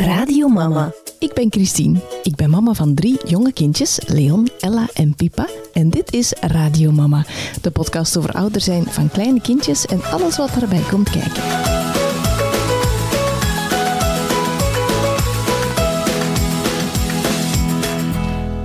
Radio Mama. Ik ben Christine. Ik ben mama van drie jonge kindjes, Leon, Ella en Pipa. En dit is Radio Mama, de podcast over ouder zijn van kleine kindjes en alles wat daarbij komt kijken.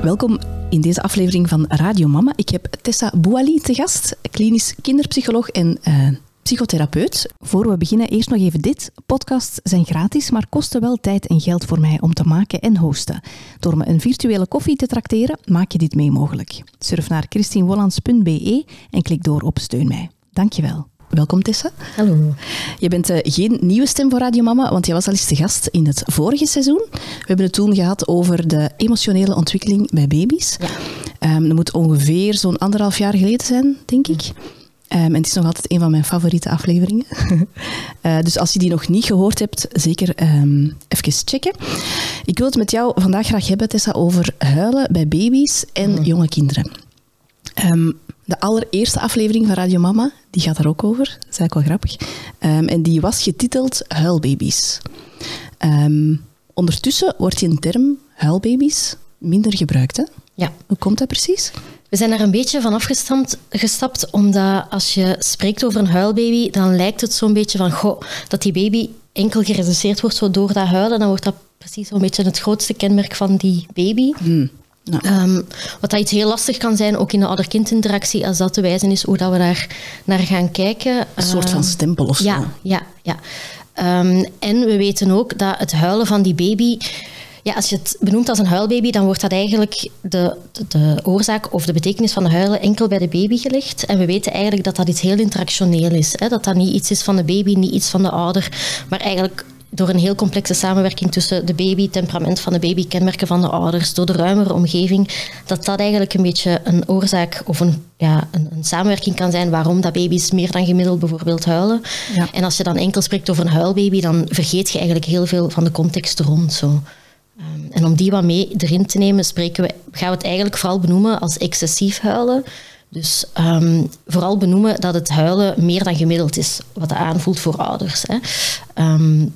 Welkom in deze aflevering van Radio Mama. Ik heb Tessa Bouali te gast, klinisch kinderpsycholoog en eh, psychotherapeut. Voor we beginnen, eerst nog even dit. Podcasts zijn gratis, maar kosten wel tijd en geld voor mij om te maken en hosten. Door me een virtuele koffie te trakteren, maak je dit mee mogelijk. Surf naar christinewollands.be en klik door op Steun mij. Dankjewel. Welkom Tessa. Hallo. Je bent uh, geen nieuwe stem voor Radio Mama, want je was al eens te gast in het vorige seizoen. We hebben het toen gehad over de emotionele ontwikkeling bij baby's. Ja. Um, dat moet ongeveer zo'n anderhalf jaar geleden zijn, denk ik. Um, en het is nog altijd een van mijn favoriete afleveringen. uh, dus als je die nog niet gehoord hebt, zeker um, even checken. Ik wil het met jou vandaag graag hebben, Tessa, over huilen bij baby's en Mhm. jonge kinderen. Um, de allereerste aflevering van Radio Mama, die gaat daar ook over. Dat is eigenlijk wel grappig. En die was getiteld Huilbaby's. Um, ondertussen wordt die term huilbaby's minder gebruikt. Hè? Ja. Hoe komt dat precies? We zijn er een beetje van afgestapt, gestapt, omdat als je spreekt over een huilbaby, dan lijkt het zo'n beetje van, goh, dat die baby enkel gereduceerd wordt zo door dat huilen, dan wordt dat precies zo'n beetje het grootste kenmerk van die baby. Hmm. Ja. Um, wat dat iets heel lastig kan zijn, ook in de ouder-kindinteractie, als dat te wijzen is hoe dat we daar naar gaan kijken. Een soort van stempel of zo. Ja, ja, ja. Um, en we weten ook dat het huilen van die baby... Ja, als je het benoemt als een huilbaby, dan wordt dat eigenlijk de, de, de, oorzaak of de betekenis van de huilen enkel bij de baby gelegd. En we weten eigenlijk dat dat iets heel interactioneel is. Hè? Dat dat niet iets is van de baby, niet iets van de ouder, maar eigenlijk door een heel complexe samenwerking tussen de baby, temperament van de baby, kenmerken van de ouders, door de ruimere omgeving, dat dat eigenlijk een beetje een oorzaak of een, ja, een, een samenwerking kan zijn waarom dat baby's meer dan gemiddeld bijvoorbeeld huilen. Ja. En als je dan enkel spreekt over een huilbaby, dan vergeet je eigenlijk heel veel van de context rond. Zo. En om die wat mee erin te nemen, spreken we, gaan we het eigenlijk vooral benoemen als excessief huilen. Dus um, vooral benoemen dat het huilen meer dan gemiddeld is, wat dat aanvoelt voor ouders. Hè. Um,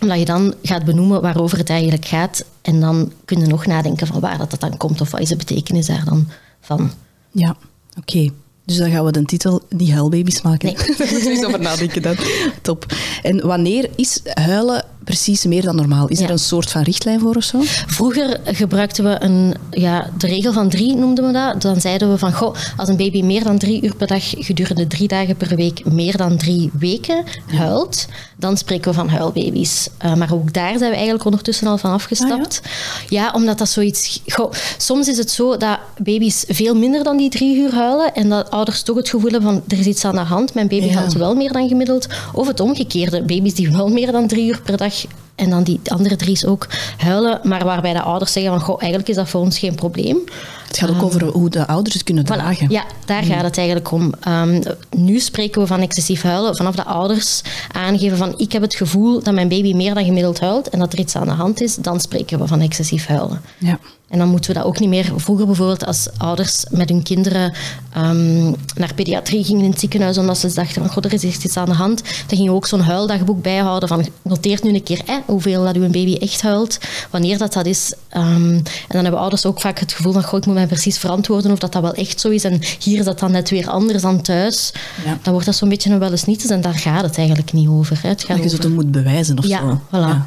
omdat je dan gaat benoemen waarover het eigenlijk gaat. En dan kun je nog nadenken van waar dat, dat dan komt of wat is de betekenis daar dan van. Ja, oké. Okay. Dus dan gaan we de titel niet huilbaby's maken. Nee. Daar moeten we eens over nadenken dan. Top. En wanneer is huilen precies meer dan normaal? Is Ja. er een soort van richtlijn voor of zo? Vroeger gebruikten we een, ja, de regel van drie, noemden we dat. Dan zeiden we van, goh, als een baby meer dan drie uur per dag gedurende drie dagen per week meer dan drie weken huilt, dan spreken we van huilbaby's. Uh, maar ook daar zijn we eigenlijk ondertussen al van afgestapt. Ah, ja? omdat dat zoiets... Goh, soms is het zo dat baby's veel minder dan die drie uur huilen en dat ouders toch het gevoel hebben van, er is iets aan de hand, mijn baby Ja. huilt wel meer dan gemiddeld. Of het omgekeerde, baby's die wel meer dan drie uur per dag en dan die andere drie ook huilen, maar waarbij de ouders zeggen van, goh, eigenlijk is dat voor ons geen probleem. Het gaat ook over hoe de ouders het kunnen Voilà. dragen. Ja, daar gaat het eigenlijk om. Um, nu spreken we van excessief huilen vanaf de ouders aangeven van ik heb het gevoel dat mijn baby meer dan gemiddeld huilt en dat er iets aan de hand is, dan spreken we van excessief huilen. Ja. En dan moeten we dat ook niet meer. Vroeger bijvoorbeeld als ouders met hun kinderen um, naar pediatrie gingen in het ziekenhuis omdat ze dachten van god, er is echt iets aan de hand. Dan gingen we ook zo'n huildagboek bijhouden van noteert nu een keer eh, hoeveel dat uw baby echt huilt, wanneer dat dat is. Um, en dan hebben ouders ook vaak het gevoel van goh, ik moet mij precies verantwoorden of dat dat wel echt zo is. En hier is dat dan net weer anders dan thuis. Ja. Dan wordt dat zo'n beetje een wel eens niet en daar gaat het eigenlijk niet over. Hè. Het gaat Dat je over... het moet bewijzen of Ja, zo. voilà. Ja.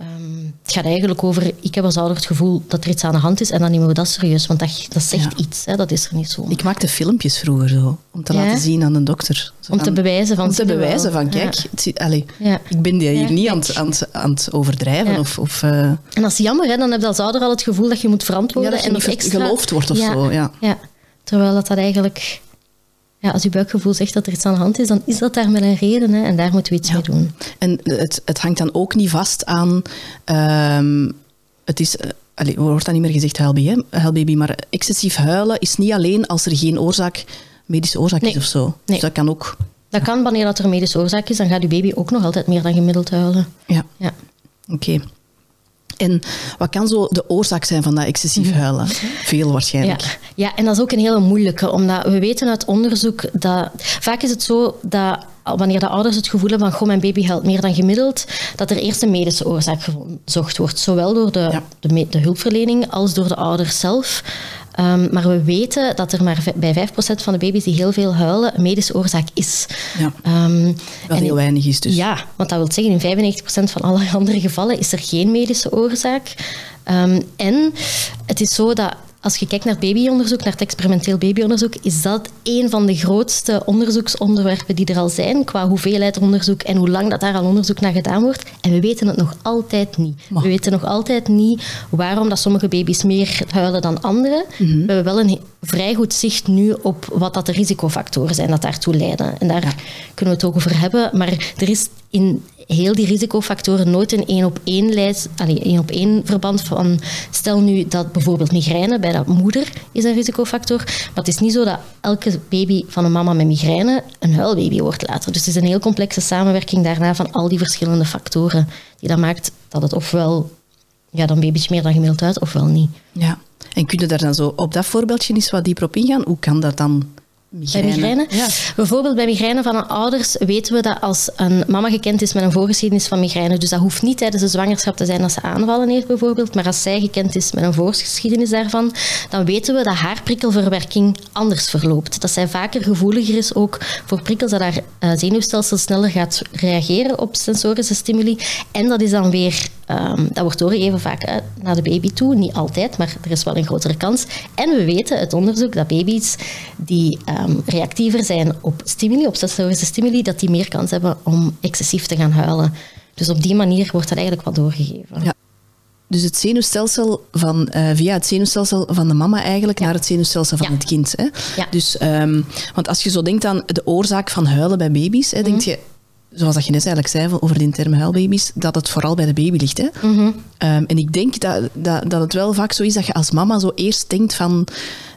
Um, het gaat eigenlijk over, ik heb als ouder het gevoel dat er iets aan de hand is en dan nemen we dat serieus, want dat, dat zegt Ja. iets, hè, dat is er niet zo. Ik maakte filmpjes vroeger zo, om te Ja? laten zien aan een dokter. Zo Om te bewijzen van... Om te je bewijzen van, kijk, Ja. het allee, ik ben hier niet aan het, aan, het, aan het overdrijven. Of, of, uh, En dat is jammer, hè? dan heb je als ouder al het gevoel dat je moet verantwoorden. dat je en niet ver- extra... geloofd wordt of zo. Ja. Ja, terwijl dat, dat eigenlijk... Ja, als je buikgevoel zegt dat er iets aan de hand is, dan is dat daar met een reden. Hè? En daar moeten we iets Ja. mee doen. En het, het hangt dan ook niet vast aan... ehm, het is... eh, allee, wordt dan niet meer gezegd huilbaby, huilbaby, maar excessief huilen is niet alleen als er geen oorzaak, medische oorzaak Nee. is of zo. Nee. Dus dat kan ook... Dat kan wanneer dat er een medische oorzaak is, dan gaat je baby ook nog altijd meer dan gemiddeld huilen. Ja, Ja. oké. En wat kan zo de oorzaak zijn van dat excessief huilen? Veel waarschijnlijk. Mhm. Ja. ja, en dat is ook een hele moeilijke, omdat we weten uit onderzoek dat vaak is het zo dat wanneer de ouders het gevoel hebben van goh, mijn baby huilt meer dan gemiddeld, dat er eerst een medische oorzaak gezocht wordt. Zowel door de, de, de hulpverlening als door de ouders zelf. Um, maar we weten dat er maar bij 5% van de baby's die heel veel huilen een medische oorzaak is. Ja, um, Wat heel weinig is dus. Ja, want dat wil zeggen in 95% van alle andere gevallen is er geen medische oorzaak. Um, en het is zo dat als je kijkt naar babyonderzoek, naar het experimenteel babyonderzoek, is dat een van de grootste onderzoeksonderwerpen die er al zijn, qua hoeveelheid onderzoek en hoe lang dat daar al onderzoek naar gedaan wordt. En we weten het nog altijd niet. We weten nog altijd niet waarom dat sommige baby's meer huilen dan andere. Mhm. We hebben wel een vrij goed zicht nu op wat dat de risicofactoren zijn dat daartoe leiden. En daar kunnen we het ook over hebben. Maar er is in heel die risicofactoren nooit een één op één lijst, één op één verband van. Stel nu dat bijvoorbeeld migraine bij dat moeder is een risicofactor, maar het is niet zo dat elke baby van een mama met migraine een huilbaby wordt later. Dus het is een heel complexe samenwerking daarna van al die verschillende factoren die dat maakt dat het ofwel ja, dan baby's meer dan gemiddeld uit, ofwel niet. Ja, en kun je daar dan zo op dat voorbeeldje eens wat dieper op ingaan? Hoe kan dat dan Migraine. Bij migraine. Ja. Bijvoorbeeld bij migraine van een ouders weten we dat als een mama gekend is met een voorgeschiedenis van migraine, dus dat hoeft niet tijdens de zwangerschap te zijn als ze aanvallen heeft bijvoorbeeld, maar als zij gekend is met een voorgeschiedenis daarvan, dan weten we dat haar prikkelverwerking anders verloopt. Dat zij vaker gevoeliger is ook voor prikkels, dat haar uh, zenuwstelsel sneller gaat reageren op sensorische stimuli. En dat is dan weer Um, dat wordt doorgegeven vaak naar de baby toe. Niet altijd, maar er is wel een grotere kans. En we weten uit onderzoek dat baby's die um, reactiever zijn op stimuli, op sensorische stimuli, dat die meer kans hebben om excessief te gaan huilen. Dus op die manier wordt dat eigenlijk wat doorgegeven. Ja. Dus het zenuwstelsel van, uh, via het zenuwstelsel van de mama eigenlijk naar het zenuwstelsel van het kind. Hè? Ja. Dus, um, want als je zo denkt aan de oorzaak van huilen bij baby's, hè, denk mhm. je zoals dat je net eigenlijk zei over die term huilbaby's, dat het vooral bij de baby ligt. Hè? Mhm. Ehm, en ik denk dat, dat, dat het wel vaak zo is dat je als mama zo eerst denkt van,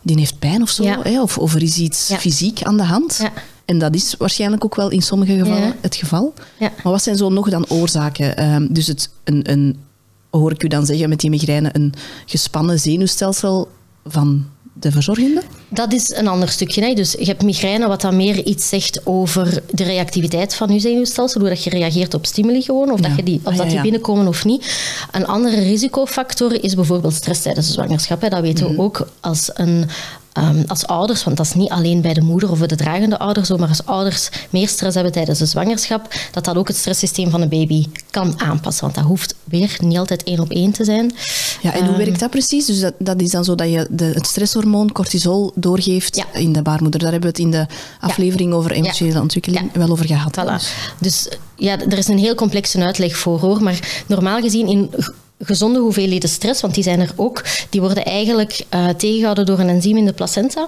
die heeft pijn of zo, hè? Of, of er is iets fysiek aan de hand. Ja. En dat is waarschijnlijk ook wel in sommige gevallen het geval. Maar wat zijn zo nog dan oorzaken? Um, dus het, een, een, hoor ik u dan zeggen met die migraine, een gespannen zenuwstelsel van de verzorgende? Dat is een ander stukje. Hè. Dus je hebt migraine, wat dan meer iets zegt over de reactiviteit van je zenuwstelsel, doordat je reageert op stimuli gewoon, of, dat, je die, of dat die binnenkomen of niet. Een andere risicofactor is bijvoorbeeld stress tijdens de zwangerschap. Hè. Dat weten we mhm. ook als een Um, als ouders, want dat is niet alleen bij de moeder of de dragende ouders, maar als ouders meer stress hebben tijdens de zwangerschap, dat dat ook het stresssysteem van de baby kan aanpassen. Want dat hoeft weer niet altijd één op één te zijn. Ja, en hoe um, werkt dat precies? Dus dat, dat is dan zo dat je de, het stresshormoon cortisol doorgeeft in de baarmoeder. Daar hebben we het in de aflevering over emotionele ontwikkeling wel over gehad. Voilà. Dus. dus ja, er is een heel complexe uitleg voor hoor. Maar normaal gezien in gezonde hoeveelheden stress, want die zijn er ook, die worden eigenlijk uh, tegengehouden door een enzym in de placenta.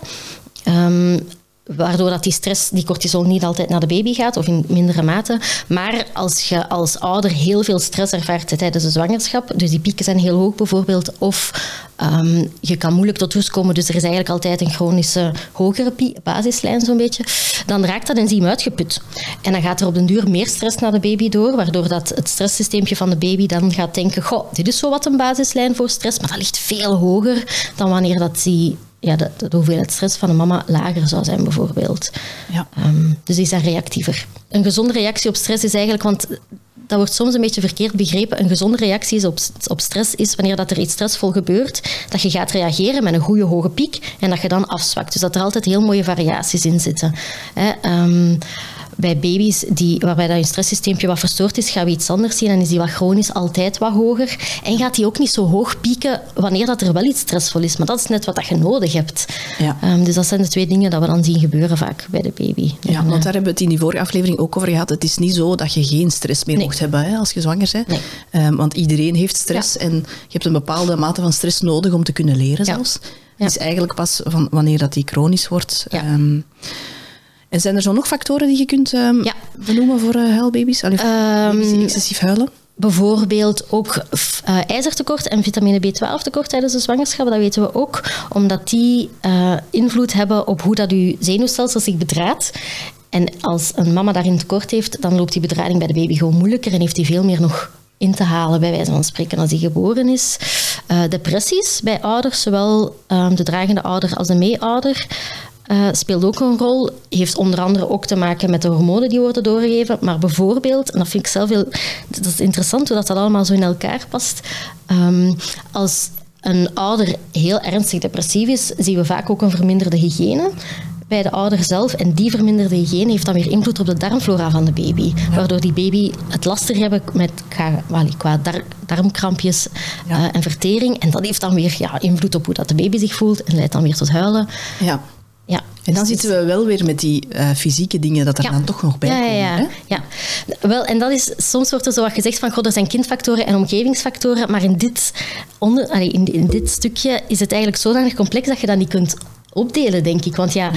Um, waardoor dat die stress, die cortisol niet altijd naar de baby gaat of in mindere mate. Maar als je als ouder heel veel stress ervaart tijdens de zwangerschap, dus die pieken zijn heel hoog bijvoorbeeld, of ehm, je kan moeilijk tot rust komen, dus er is eigenlijk altijd een chronische hogere basislijn zo'n beetje, dan raakt dat enzym uitgeput. En dan gaat er op den duur meer stress naar de baby door, waardoor dat het stresssysteempje van de baby dan gaat denken, goh, dit is zo wat een basislijn voor stress, maar dat ligt veel hoger dan wanneer dat die ja, de, de, hoeveelheid stress van een mama lager zou zijn, bijvoorbeeld. Ja. Um, dus die zijn reactiever. Een gezonde reactie op stress is eigenlijk, want dat wordt soms een beetje verkeerd begrepen. Een gezonde reactie is op, op stress is wanneer dat er iets stressvol gebeurt, dat je gaat reageren met een goede hoge piek en dat je dan afzwakt. Dus dat er altijd heel mooie variaties in zitten. Hè. Um, bij baby's die, waarbij dat je stresssysteempje wat verstoord is, gaan we iets anders zien. En is die wat chronisch altijd wat hoger. En gaat die ook niet zo hoog pieken wanneer dat er wel iets stressvol is. Maar dat is net wat dat je nodig hebt. Ja. Um, dus dat zijn de twee dingen dat we dan zien gebeuren vaak bij de baby. Ja, want daar hebben we het in die vorige aflevering ook over gehad. Het is niet zo dat je geen stress meer mocht hebben hè, als je zwanger bent. Nee. Um, want iedereen heeft stress en je hebt een bepaalde mate van stress nodig om te kunnen leren zelfs. Het is eigenlijk pas van wanneer dat die chronisch wordt. Um, en zijn er zo nog factoren die je kunt um, ja. benoemen voor uh, huilbaby's? Allee, um, excessief huilen? Bijvoorbeeld ook uh, ijzertekort en vitamine B12 tekort tijdens de zwangerschap. Dat weten we ook, omdat die uh, invloed hebben op hoe dat je zenuwstelsel zich bedraadt. En als een mama daarin tekort heeft, dan loopt die bedrading bij de baby gewoon moeilijker en heeft hij veel meer nog in te halen, bij wijze van spreken, als hij geboren is. Uh, depressies bij ouders, zowel um, de dragende ouder als de meeouder. Uh, speelt ook een rol. Heeft onder andere ook te maken met de hormonen die worden doorgegeven. Maar bijvoorbeeld, en dat vind ik zelf heel... Dat is interessant hoe dat, dat allemaal zo in elkaar past. Um, als een ouder heel ernstig depressief is, zien we vaak ook een verminderde hygiëne bij de ouder zelf. En die verminderde hygiëne heeft dan weer invloed op de darmflora van de baby. Waardoor die baby het lastig hebben met, qua darmkrampjes uh, en vertering. En dat heeft dan weer ja, invloed op hoe dat de baby zich voelt en leidt dan weer tot huilen. Ja. Ja, en dan zitten we wel weer met die uh, fysieke dingen dat er dan toch nog bij ja, komen. Ja, ja. ja, wel, en dat is, soms wordt er zo wat gezegd van, god, er zijn kindfactoren en omgevingsfactoren, maar in dit, onder, allee, in, in, dit stukje is het eigenlijk zodanig complex dat je dat niet kunt opdelen, denk ik. Want ja,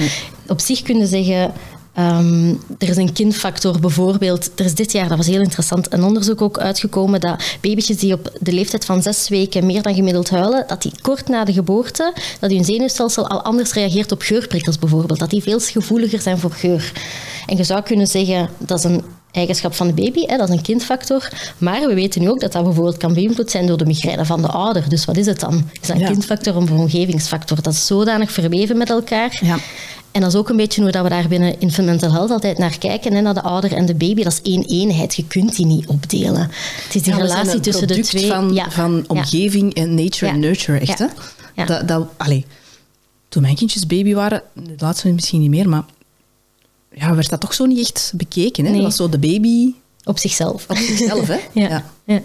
op zich kunnen zeggen... Um, er is een kindfactor bijvoorbeeld. Er is dit jaar, dat was heel interessant, een onderzoek ook uitgekomen dat babytjes die op de leeftijd van zes weken meer dan gemiddeld huilen, dat die kort na de geboorte, dat hun zenuwstelsel al anders reageert op geurprikkels bijvoorbeeld. Dat die veel gevoeliger zijn voor geur. En je zou kunnen zeggen, dat is een eigenschap van de baby, hè, dat is een kindfactor. Maar we weten nu ook dat dat bijvoorbeeld kan beïnvloed zijn door de migraine van de ouder. Dus wat is het dan? Is dat een kindfactor of een omgevingsfactor? Dat is zodanig verweven met elkaar. Ja. En dat is ook een beetje hoe dat we daar binnen Infant Mental Health altijd naar kijken. Hè, naar de ouder en de baby. Dat is één eenheid. Je kunt die niet opdelen. Het is die relatie tussen de twee. Van, ja. van omgeving en nature en nurture, echt. Hè? Dat, dat, allez, toen mijn kindjes baby waren, de laatste misschien niet meer, maar ja, werd dat toch zo niet echt bekeken. Hè? Dat was zo de baby... Op zichzelf. Op zichzelf, hè? ja. ja.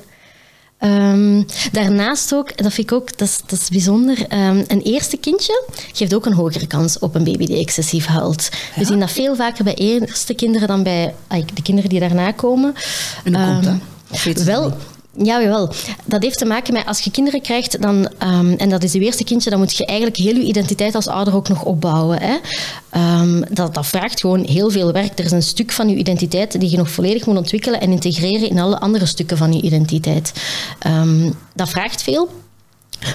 Um, daarnaast ook, dat vind ik ook, dat is, dat is bijzonder, um, een eerste kindje geeft ook een hogere kans op een baby die excessief huilt. We zien dat veel vaker bij eerste kinderen dan bij de kinderen die daarna komen. En hoe um, komt dat? Wel, ja, jawel. Dat heeft te maken met als je kinderen krijgt, dan, um, en dat is je eerste kindje, dan moet je eigenlijk heel je identiteit als ouder ook nog opbouwen. Hè. Um, dat, dat vraagt gewoon heel veel werk. Er is een stuk van je identiteit die je nog volledig moet ontwikkelen en integreren in alle andere stukken van je identiteit. Um, dat vraagt veel.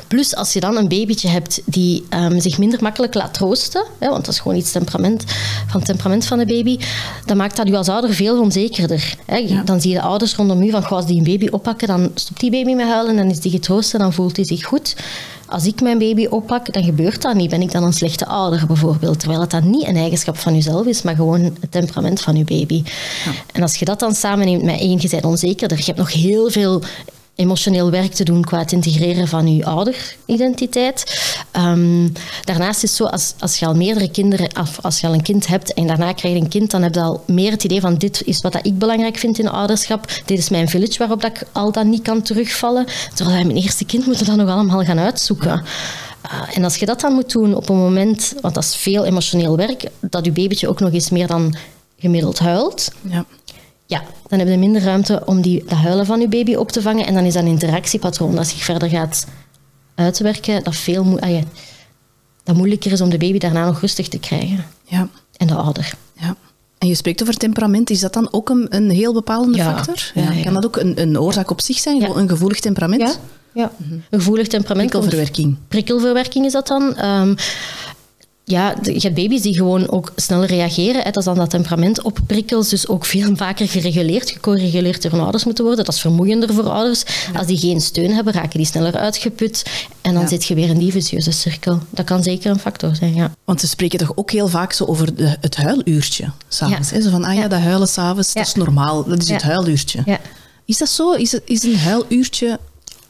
Plus, als je dan een babytje hebt die um, zich minder makkelijk laat troosten, hè, want dat is gewoon iets temperament, van het temperament van de baby, dan maakt dat je als ouder veel onzekerder. Hè. Dan zie je de ouders rondom u van, als die een baby oppakken, dan stopt die baby met huilen, dan is die getroost en dan voelt hij zich goed. Als ik mijn baby oppak, dan gebeurt dat niet. Ben ik dan een slechte ouder bijvoorbeeld? Terwijl het dan niet een eigenschap van jezelf is, maar gewoon het temperament van je baby. Ja. En als je dat dan samenneemt met één, je bent onzekerder, je hebt nog heel veel emotioneel werk te doen qua het integreren van je ouderidentiteit. Um, daarnaast is het zo, als, als je al meerdere kinderen, of als je al een kind hebt en daarna krijg je een kind, dan heb je al meer het idee van dit is wat ik belangrijk vind in ouderschap. Dit is mijn village waarop dat ik al dan niet kan terugvallen. Terwijl mijn eerste kind moet dat nog allemaal gaan uitzoeken. Uh, en als je dat dan moet doen op een moment, want dat is veel emotioneel werk, dat je babytje ook nog eens meer dan gemiddeld huilt. Ja ja, dan heb je minder ruimte om die, de huilen van je baby op te vangen. En dan is dat een interactiepatroon dat zich verder gaat uitwerken, dat, veel mo ah, dat moeilijker is om de baby daarna nog rustig te krijgen. Ja. En de ouder. Ja. En je spreekt over temperament. Is dat dan ook een, een heel bepalende factor? Ja, Kan dat ook een, een oorzaak op zich zijn? Een gevoelig temperament? Ja, ja. een gevoelig temperament. Prikkelverwerking. Prikkelverwerking is dat dan. Um, ja, je hebt baby's die gewoon ook sneller reageren. Hè. Dat is dan dat temperament op prikkels, dus ook veel vaker gereguleerd, gecorreguleerd door hun ouders moeten worden. Dat is vermoeiender voor ouders. Als die geen steun hebben, raken die sneller uitgeput. En dan zit je weer in die vicieuze cirkel. Dat kan zeker een factor zijn, ja. Want ze spreken toch ook heel vaak zo over de, het huiluurtje, s'avonds. Ja. Zo van, ah ja, dat huilen s'avonds, dat is normaal. Dat is het huiluurtje. Is dat zo? Is, het, is een huiluurtje...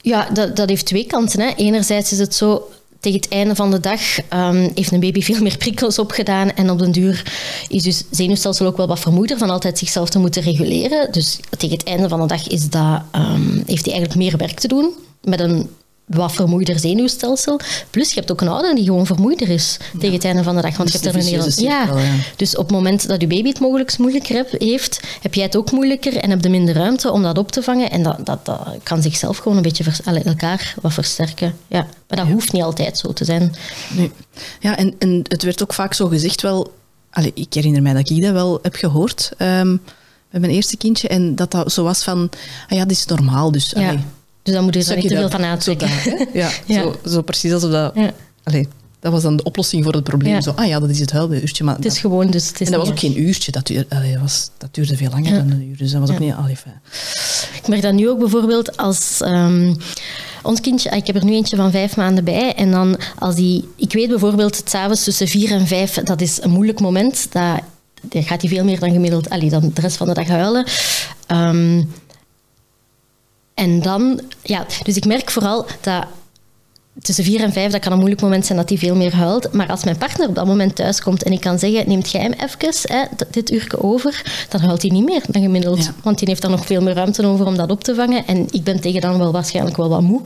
Ja, dat, dat heeft twee kanten. Hè. Enerzijds is het zo tegen het einde van de dag um, heeft een baby veel meer prikkels opgedaan en op den duur is dus zenuwstelsel ook wel wat vermoeider van altijd zichzelf te moeten reguleren. Dus tegen het einde van de dag is dat, um, heeft hij eigenlijk meer werk te doen met een wat vermoeider zenuwstelsel. Plus, je hebt ook een ouder die gewoon vermoeider is tegen het einde van de dag. Want je hebt er een hele... Ja. Dus op het moment dat je baby het mogelijk moeilijker heeft, heb jij het ook moeilijker en heb je minder ruimte om dat op te vangen. En dat, dat, dat kan zichzelf gewoon een beetje elkaar wat versterken. Ja. Maar dat hoeft niet altijd zo te zijn. Nee. Ja, en, en het werd ook vaak zo gezegd wel... Allee, ik herinner mij dat ik dat wel heb gehoord... Um, met mijn eerste kindje. En dat dat zo was van... Ah ja, dit is normaal, dus... Ja. Dus dan moet je er niet te veel van aantrekken. ja, ja. Zo, zo, precies alsof dat... Ja. Allee, dat was dan de oplossing voor het probleem. Zo, ah ja, dat is het huiluurtje. Maar het is gewoon, dus het is En dat was ook geen uurtje. Dat, duurde, allee, was, dat duurde veel langer dan een uur. Dus dat was ook niet... Allee, Ik merk dat nu ook bijvoorbeeld als... Um, ons kindje, ah, ik heb er nu eentje van vijf maanden bij. En dan als die, ik weet bijvoorbeeld, s'avonds tussen vier en vijf, dat is een moeilijk moment. Dat, dat gaat hij veel meer dan gemiddeld, allee, dan de rest van de dag huilen. Ehm, en dan, ja, dus ik merk vooral dat tussen vier en vijf, dat kan een moeilijk moment zijn dat hij veel meer huilt. Maar als mijn partner op dat moment thuis komt en ik kan zeggen, neemt jij hem even, hè, dit uurtje over, dan huilt hij niet meer dan gemiddeld. Want die heeft dan nog veel meer ruimte over om dat op te vangen. En ik ben tegen dan wel waarschijnlijk wel wat moe.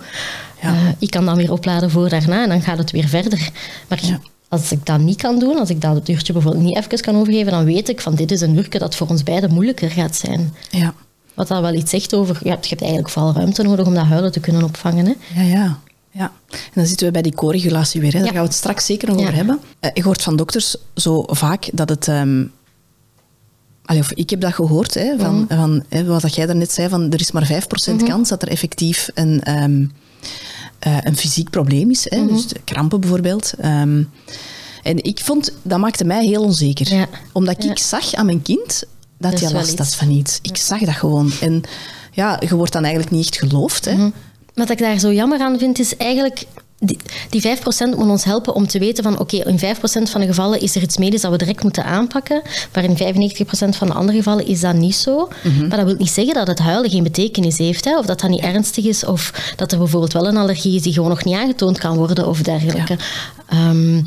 Ja. Uh, ik kan dan weer opladen voor daarna en dan gaat het weer verder. Maar als ik dat niet kan doen, als ik dat het uurtje bijvoorbeeld niet even kan overgeven, dan weet ik van dit is een uurtje dat voor ons beiden moeilijker gaat zijn. Ja. Wat dat wel iets zegt over, je hebt, je hebt eigenlijk vooral ruimte nodig om dat huilen te kunnen opvangen. Hè? Ja, ja. Ja, en dan zitten we bij die co-regulatie weer. Hè. Daar gaan we het straks zeker nog over hebben. Uh, je hoort van dokters zo vaak dat het... Um, allee, of ik heb dat gehoord, hè, van, mm. van hè, wat jij daarnet zei, van er is maar 5% mm -hmm. kans dat er effectief een, um, uh, een fysiek probleem is. Hè, mm -hmm. Dus krampen bijvoorbeeld. Um, en ik vond, dat maakte mij heel onzeker. Ja. Omdat ik zag aan mijn kind dat hij last had van iets. Ik zag dat gewoon. En ja, je wordt dan eigenlijk niet echt geloofd. Hè. -hmm. Wat ik daar zo jammer aan vind, is eigenlijk die, die 5% moet ons helpen om te weten van oké, okay, in 5% van de gevallen is er iets medisch dat we direct moeten aanpakken, maar in 95% van de andere gevallen is dat niet zo. Mm -hmm. Maar dat wil niet zeggen dat het huilen geen betekenis heeft, hè, of dat dat niet ernstig is, of dat er bijvoorbeeld wel een allergie is die gewoon nog niet aangetoond kan worden of dergelijke. Ja. Um,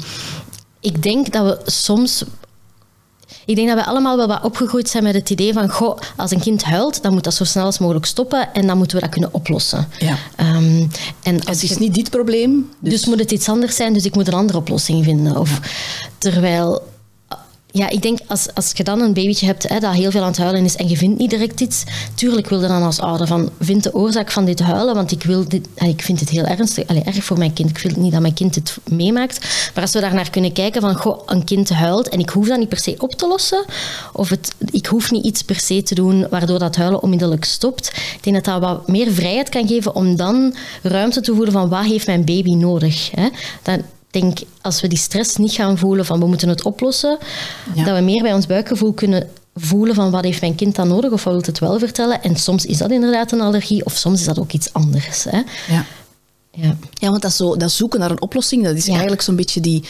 ik denk dat we soms ik denk dat we allemaal wel wat opgegroeid zijn met het idee van, goh, als een kind huilt, dan moet dat zo snel als mogelijk stoppen en dan moeten we dat kunnen oplossen. Ja. Um, en als het is je, niet dit probleem. Dus... dus... moet het iets anders zijn, dus ik moet een andere oplossing vinden. Of, ja. Terwijl ja, ik denk als, als je dan een babytje hebt hè, dat heel veel aan het huilen is en je vindt niet direct iets, tuurlijk wil je dan als ouder van, vind de oorzaak van dit huilen, want ik, wil dit, ik vind het heel ernstig, allee, erg voor mijn kind. Ik wil niet dat mijn kind het meemaakt. Maar als we daar naar kunnen kijken van, goh, een kind huilt en ik hoef dat niet per se op te lossen, of het, ik hoef niet iets per se te doen waardoor dat huilen onmiddellijk stopt. Ik denk dat dat wat meer vrijheid kan geven om dan ruimte te voelen van, wat heeft mijn baby nodig? Hè? Dan, denk, als we die stress niet gaan voelen van we moeten het oplossen, ja. dat we meer bij ons buikgevoel kunnen voelen van wat heeft mijn kind dan nodig of wat wil het wel vertellen. En soms is dat inderdaad een allergie of soms is dat ook iets anders. Hè? Ja. Ja. ja, want dat, zo, dat zoeken naar een oplossing, dat is ja. eigenlijk zo'n beetje die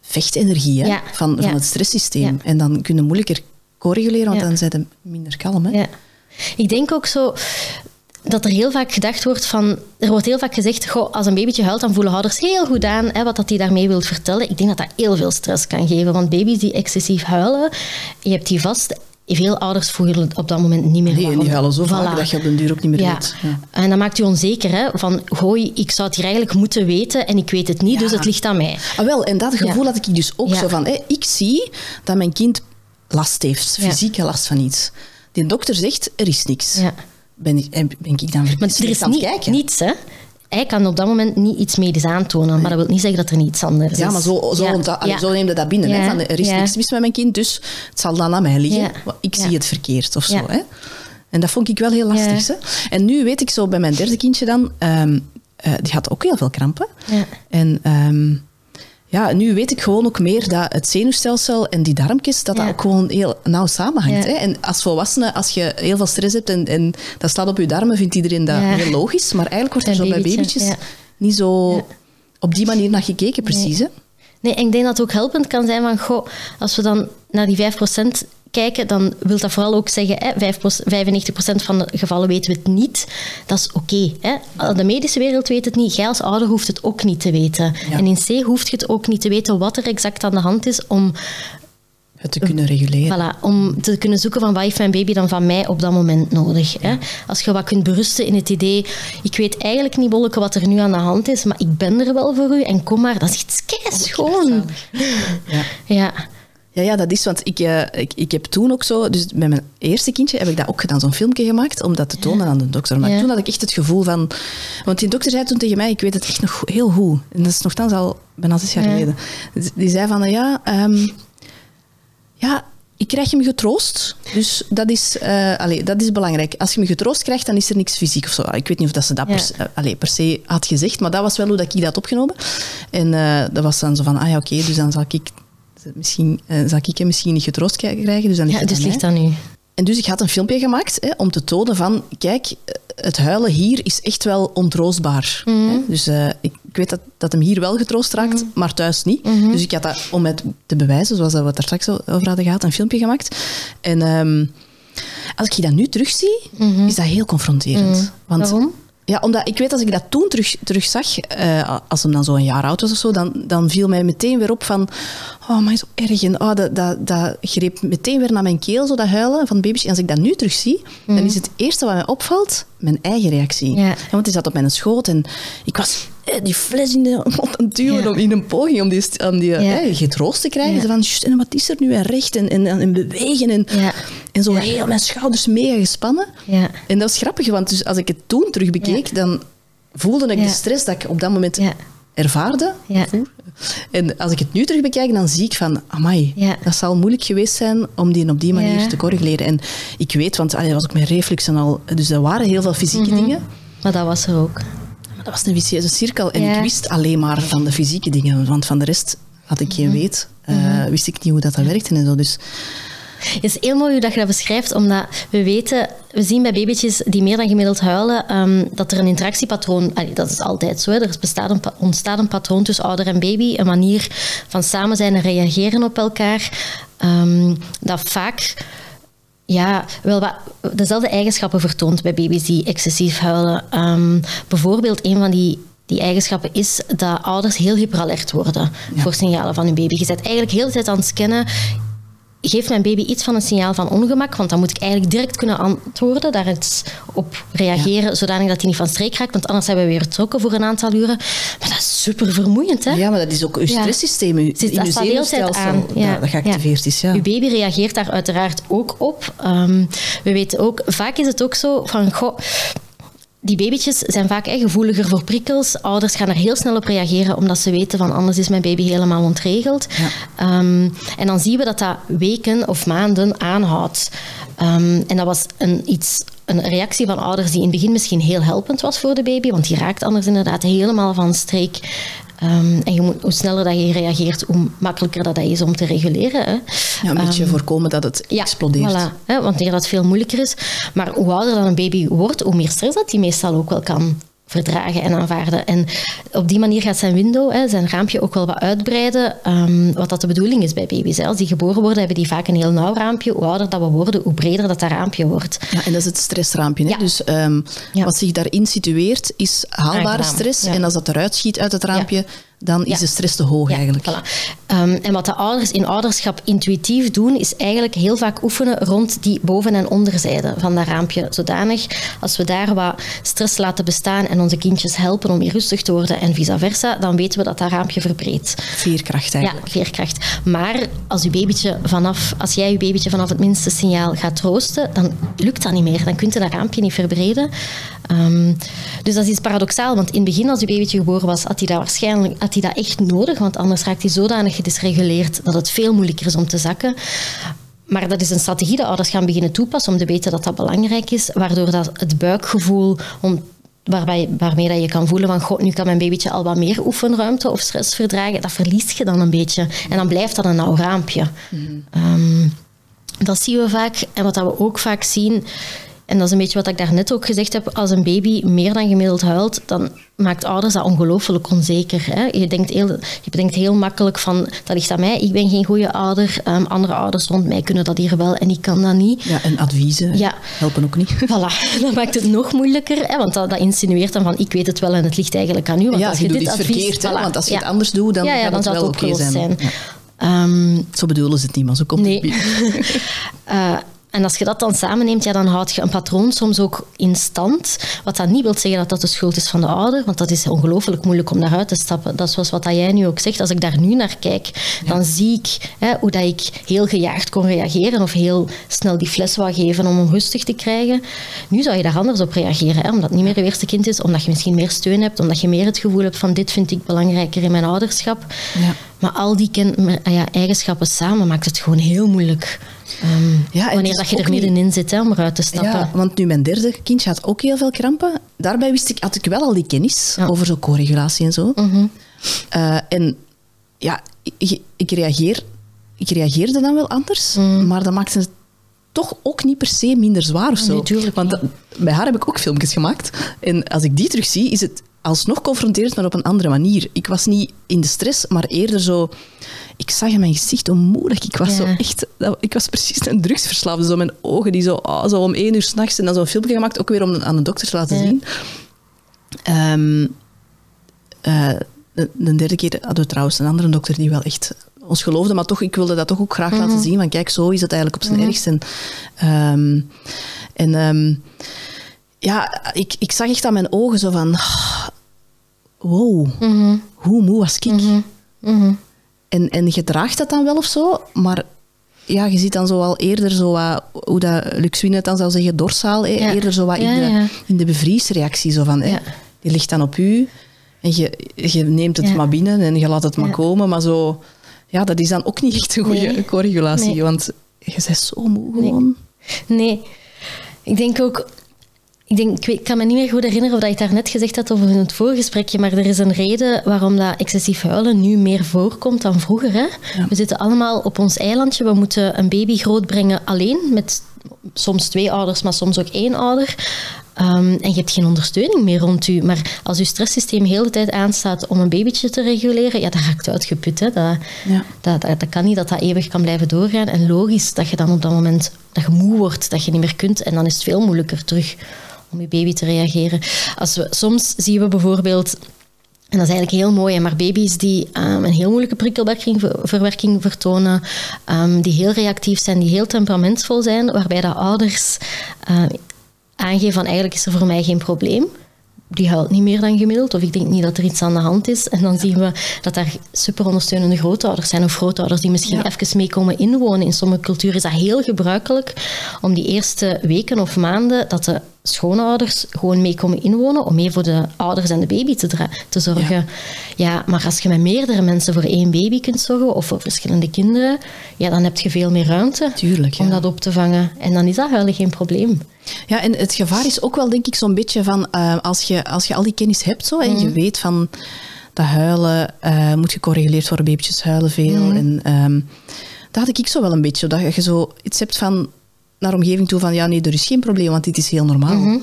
vechtenergie hè, van, van het stresssysteem. En dan kun je moeilijker co-reguleren, want dan zijn ze minder kalm. Hè? Ja. Ik denk ook zo, dat er heel vaak gedacht wordt van... Er wordt heel vaak gezegd, goh, als een babytje huilt, dan voelen ouders heel goed aan hè, wat dat hij daarmee wil vertellen. Ik denk dat dat heel veel stress kan geven. Want baby's die excessief huilen, je hebt die vast... Veel ouders voelen op dat moment niet meer. Nee, die huilen zo voilà. vaak dat je op den duur ook niet meer ja. weet. Ja. En dat maakt je onzeker. Hè? Van, gooi, ik zou het hier eigenlijk moeten weten en ik weet het niet, ja. dus het ligt aan mij. Ah, wel, en dat gevoel had ik dus ook zo van... Hé, ik zie dat mijn kind last heeft, fysieke last van iets. Die dokter zegt, er is niks. Ja ben ik, ben ik dan maar er is niet, kijken. niets, hè? Hij kan op dat moment niet iets medisch aantonen, maar dat wil niet zeggen dat er niets anders is. Ja, maar zo, zo, ja. Allee, zo neemde dat binnen. Hè, van, er is niks mis met mijn kind, dus het zal dan aan mij liggen. Ik zie het verkeerd of zo. Hè? En dat vond ik wel heel lastig. Hè? En nu weet ik zo bij mijn derde kindje dan, um, uh, die had ook heel veel krampen. En um, ja, nu weet ik gewoon ook meer dat het zenuwstelsel en die darmkist, dat ja. dat ook gewoon heel nauw samenhangt. Ja. Hè? En als volwassene, als je heel veel stress hebt en, en dat staat op je darmen, vindt iedereen dat heel logisch. Maar eigenlijk wordt er zo bij babytjes niet zo op die manier naar gekeken, precies. Nee. Hè? Nee, en ik denk dat het ook helpend kan zijn van, goh, als we dan naar die 5% kijken, dan wil dat vooral ook zeggen, hè, 95% van de gevallen weten we het niet. Dat is oké. Okay, de medische wereld weet het niet, jij als ouder hoeft het ook niet te weten. Ja. En in C hoeft je het ook niet te weten wat er exact aan de hand is om het te kunnen reguleren. Voilà, om te kunnen zoeken van wat heeft mijn baby dan van mij op dat moment nodig. Hè? Als je wat kunt berusten in het idee, ik weet eigenlijk niet bolken wat er nu aan de hand is, maar ik ben er wel voor u en kom maar, dat is iets keis gewoon. Ja. ja. Ja, ja, dat is, want ik, uh, ik, ik heb toen ook zo, dus met mijn eerste kindje heb ik dat ook gedaan, zo'n filmpje gemaakt, om dat te tonen ja. aan de dokter. Maar ja. toen had ik echt het gevoel van, want die dokter zei toen tegen mij, ik weet het echt nog heel goed, en dat is nogthans al bijna zes jaar ja. geleden. Die zei van, ja, um, ja, ik krijg hem getroost, dus dat is, uh, allez, dat is belangrijk. Als je me getroost krijgt, dan is er niks fysiek of zo. Ik weet niet of dat ze dat per, uh, allez, per se had gezegd, maar dat was wel hoe dat ik dat had opgenomen. En uh, dat was dan zo van, ah ja, oké, okay, dus dan zal ik misschien, uh, zal ik hem misschien niet getroost krijgen. Dus dan ligt ja, dus ligt aan u. en dus ik had een filmpje gemaakt hè, om te tonen van, kijk, het huilen hier is echt wel ontroostbaar. Mhm. Hè? Dus eh, ik, ik weet dat, dat hem hier wel getroost raakt, Mhm. maar thuis niet. Dus ik had dat, om het te bewijzen, zoals dat we het daar straks over hadden gehad, een filmpje gemaakt. En ehm, als ik je dat nu terugzie, is dat heel confronterend. Want Mhm. Waarom? Ja, omdat ik weet als ik dat toen terug, terugzag, eh, als hem dan zo een jaar oud was of zo, dan, dan viel mij meteen weer op van, oh, maar zo erg. En oh, dat, dat, dat greep meteen weer naar mijn keel, zo dat huilen van baby's. En als ik dat nu terugzie, dan is het eerste wat mij opvalt, mijn eigen reactie. Mhm. Ja. want hij zat op mijn schoot en ik was die fles in de mond aan duwen Ja. om, in een poging om die, om die Ja. eh, getroost te krijgen. Ja. Van, "Sst, en wat is er nu? En recht en, en, en bewegen en, en zo heel mijn schouders mega gespannen. Ja. En dat is grappig, want dus als ik het toen terug bekeek, dan voelde ik de stress dat ik op dat moment ervaarde. Ja. En als ik het nu terug bekijk, dan zie ik van, amai, Ja. dat zal moeilijk geweest zijn om die op die manier Ja. te corrigeren. En ik weet, want dat was ook mijn reflux en al, dus er waren heel veel fysieke Mhm. dingen. Maar dat was er ook. Dat was een vicieuze cirkel. En Ja. ik wist alleen maar van de fysieke dingen, want van de rest had ik Mhm. geen weet. Eh, wist ik niet hoe dat, dat werkte en zo. Dus Het is heel mooi hoe dat je dat beschrijft, omdat we weten, we zien bij babytjes die meer dan gemiddeld huilen, ehm, dat er een interactiepatroon, allee, dat is altijd zo, hè, er bestaat een, ontstaat een patroon tussen ouder en baby, een manier van samen zijn en reageren op elkaar, ehm, dat vaak ja, wel wat dezelfde eigenschappen vertoont bij baby's die excessief huilen. Ehm, bijvoorbeeld, een van die, die eigenschappen is dat ouders heel hyperalert worden voor signalen van hun baby. Je bent eigenlijk heel de tijd aan het scannen. Geeft mijn baby iets van een signaal van ongemak? Want dan moet ik eigenlijk direct kunnen antwoorden, daar iets op reageren, zodanig dat hij niet van streek raakt. Want anders hebben we weer getrokken voor een aantal uren. Maar dat is super vermoeiend, hè? ja, maar dat is ook uw stresssysteem, uw Zit- hele tijd immuunstelsel, aan. Ja. dat, dat geactiveerd is. Ja. Uw baby reageert daar uiteraard ook op. Ehm, we weten ook, vaak is het ook zo van, goh, die babytjes zijn vaak echt gevoeliger voor prikkels. Ouders gaan er heel snel op reageren, omdat ze weten van anders is mijn baby helemaal ontregeld. Ja. Ehm, en dan zien we dat dat weken of maanden aanhoudt. Ehm, en dat was een, iets, een reactie van ouders die in het begin misschien heel helpend was voor de baby, want die raakt anders inderdaad helemaal van streek. Ehm, en je moet, hoe sneller dat je reageert, hoe makkelijker dat is om te reguleren. Hè. Ja, een beetje Ehm, voorkomen dat het explodeert. Voilà, hè, wanneer dat veel moeilijker is. Maar hoe ouder dan een baby wordt, hoe meer stress dat hij meestal ook wel kan verdragen en aanvaarden. En op die manier gaat zijn window, hè, zijn raampje, ook wel wat uitbreiden. ehm, wat dat de bedoeling is bij baby's. Hè. Als die geboren worden, hebben die vaak een heel nauw raampje. Hoe ouder dat we worden, hoe breder dat, dat raampje wordt. Ja, en dat is het stressraampje. Hè? Ja. Dus ehm, Ja. wat zich daarin situeert, is haalbare Aangenaam, stress. En als dat eruit schiet uit het raampje, dan is de stress te hoog Ja, eigenlijk. voilà. Ehm, en wat de ouders in ouderschap intuïtief doen, is eigenlijk heel vaak oefenen rond die boven- en onderzijde van dat raampje. Zodanig, als we daar wat stress laten bestaan en onze kindjes helpen om weer rustig te worden en vice versa, dan weten we dat dat raampje verbreedt. Veerkracht eigenlijk. Ja, veerkracht. Maar als, uw babytje vanaf, als jij je babytje vanaf het minste signaal gaat troosten, dan lukt dat niet meer. Dan kun je dat raampje niet verbreden. Ehm, dus dat is iets paradoxaal, want in het begin, als uw babytje geboren was, had hij dat waarschijnlijk had hij dat echt nodig, want anders raakt hij zodanig gedisreguleerd dat het veel moeilijker is om te zakken. Maar dat is een strategie dat ouders gaan beginnen toepassen om te weten dat dat belangrijk is, waardoor dat het buikgevoel om Waarbij, waarmee dat je kan voelen van, god, nu kan mijn babytje al wat meer oefenruimte of stress verdragen. Dat verliest je dan een beetje. En dan blijft dat een nauw raampje. Ehm, dat zien we vaak. En wat dat we ook vaak zien, en dat is een beetje wat ik daarnet ook gezegd heb, als een baby meer dan gemiddeld huilt, dan maakt ouders dat ongelooflijk onzeker. Hè? Je, denkt heel, je denkt heel makkelijk van, dat ligt aan mij, ik ben geen goede ouder, Ehm, andere ouders rond mij kunnen dat hier wel en ik kan dat niet. Ja, en adviezen Ja. helpen ook niet. Voilà, dat maakt het nog moeilijker, hè? want dat, dat insinueert dan van ik weet het wel en het ligt eigenlijk aan u. Want ja, als je, dit advies, verkeerd. voilà, want als je ja. het anders doet, dan ja, gaat dan het wel oké zijn. Ehm, Zo bedoelen ze het niet, maar zo komt Nee. het niet. Eh, en als je dat dan samenneemt, ja, dan houd je een patroon soms ook in stand. Wat dat niet wil zeggen dat dat de schuld is van de ouder, want dat is ongelooflijk moeilijk om daaruit te stappen. Dat is zoals wat jij nu ook zegt. Als ik daar nu naar kijk, dan zie ik hè, hoe dat ik heel gejaagd kon reageren of heel snel die fles wou geven om hem rustig te krijgen. Nu zou je daar anders op reageren, hè, omdat het niet meer je eerste kind is, omdat je misschien meer steun hebt, omdat je meer het gevoel hebt van dit vind ik belangrijker in mijn ouderschap. Ja. Maar al die ah ja, eigenschappen samen maakt het gewoon heel moeilijk. Ja, wanneer dat je er niet- middenin zit hè, om eruit te stappen. Ja, want nu mijn derde kindje had ook heel veel krampen. Daarbij wist ik, had ik wel al die kennis Ja. Mhm. over zo co-regulatie en zo. Eh, en ja, ik, ik, reageer, ik reageerde dan wel anders, Mhm. maar dat maakte het toch ook niet per se minder zwaar of zo. Nee, tuurlijk Want dat- bij haar heb ik ook filmpjes gemaakt. En als ik die terug zie, is het alsnog confronterend, maar op een andere manier. Ik was niet in de stress, maar eerder zo... Ik zag in mijn gezicht hoe moeilijk ik was. Ja. Zo echt, dat- ik was precies een drugsverslaafde. Zo mijn ogen die zo, ah, zo om één uur s'nachts. En dan zo'n filmpje gemaakt, ook weer om aan de dokter te laten Ja. zien. Eh, de, de derde keer hadden we trouwens een andere dokter die wel echt ons geloofde, maar toch, ik wilde dat toch ook graag laten zien. Van kijk, zo is het eigenlijk op zijn ergst. En, ehm, en ehm, ja, ik, ik zag echt aan mijn ogen zo van... Wow, hoe moe was ik? En, en je draagt dat dan wel of zo, maar ja, je ziet dan zo al eerder zo wat, hoe dat Lux Wien het dan zou zeggen, dorsaal, Ja. eerder zo wat Ja, in, de, ja. in de bevriesreactie. Zo van, hè. Die ligt dan op u en je, je neemt het maar binnen en je laat het maar komen, maar zo... Ja, dat is dan ook niet echt een goede Nee. co-regulatie, Nee. want je bent zo moe gewoon. Nee. Ik denk ook... Ik, denk, ik, weet- ik kan me niet meer goed herinneren of dat je het daarnet gezegd had over in het voorgesprekje, maar er is een reden waarom dat excessief huilen nu meer voorkomt dan vroeger. Hè? We zitten allemaal op ons eilandje. We moeten een baby grootbrengen alleen, met soms twee ouders, maar soms ook één ouder. Ehm, en je hebt geen ondersteuning meer rond u. Maar als je stresssysteem heel de tijd aanstaat om een babytje te reguleren, ja, dat raakt uitgeput. Hè? Dat, Ja. dat, dat, dat kan niet dat dat eeuwig kan blijven doorgaan. En logisch dat je dan op dat moment dat je moe wordt, dat je niet meer kunt. En dan is het veel moeilijker terug om je baby te reageren. Als we, soms zien we bijvoorbeeld... En dat is eigenlijk heel mooi, maar baby's die ehm, een heel moeilijke prikkelverwerking vertonen, ehm, die heel reactief zijn, die heel temperamentvol zijn, waarbij de ouders eh, aangeven van eigenlijk is er voor mij geen probleem. Die huilt niet meer dan gemiddeld, of ik denk niet dat er iets aan de hand is. En dan zien we dat daar super ondersteunende grootouders zijn, of grootouders die misschien Ja. even mee komen inwonen. In sommige culturen is dat heel gebruikelijk om die eerste weken of maanden dat de schoonouders gewoon mee komen inwonen, om mee voor de ouders en de baby te, te zorgen. Ja. maar als je met meerdere mensen voor één baby kunt zorgen, of voor verschillende kinderen, ja, dan heb je veel meer ruimte Tuurlijk, om dat op te vangen. En dan is dat huilen geen probleem. Ja, en het gevaar is ook wel, denk ik, zo'n beetje van eh, als, je, als je al die kennis hebt zo, en je weet van dat huilen eh, moet gecorrigeerd worden, babytjes huilen veel. En ehm dat had ik zo wel een beetje, dat je zo iets hebt van naar omgeving toe van ja, nee, er is geen probleem, want dit is heel normaal.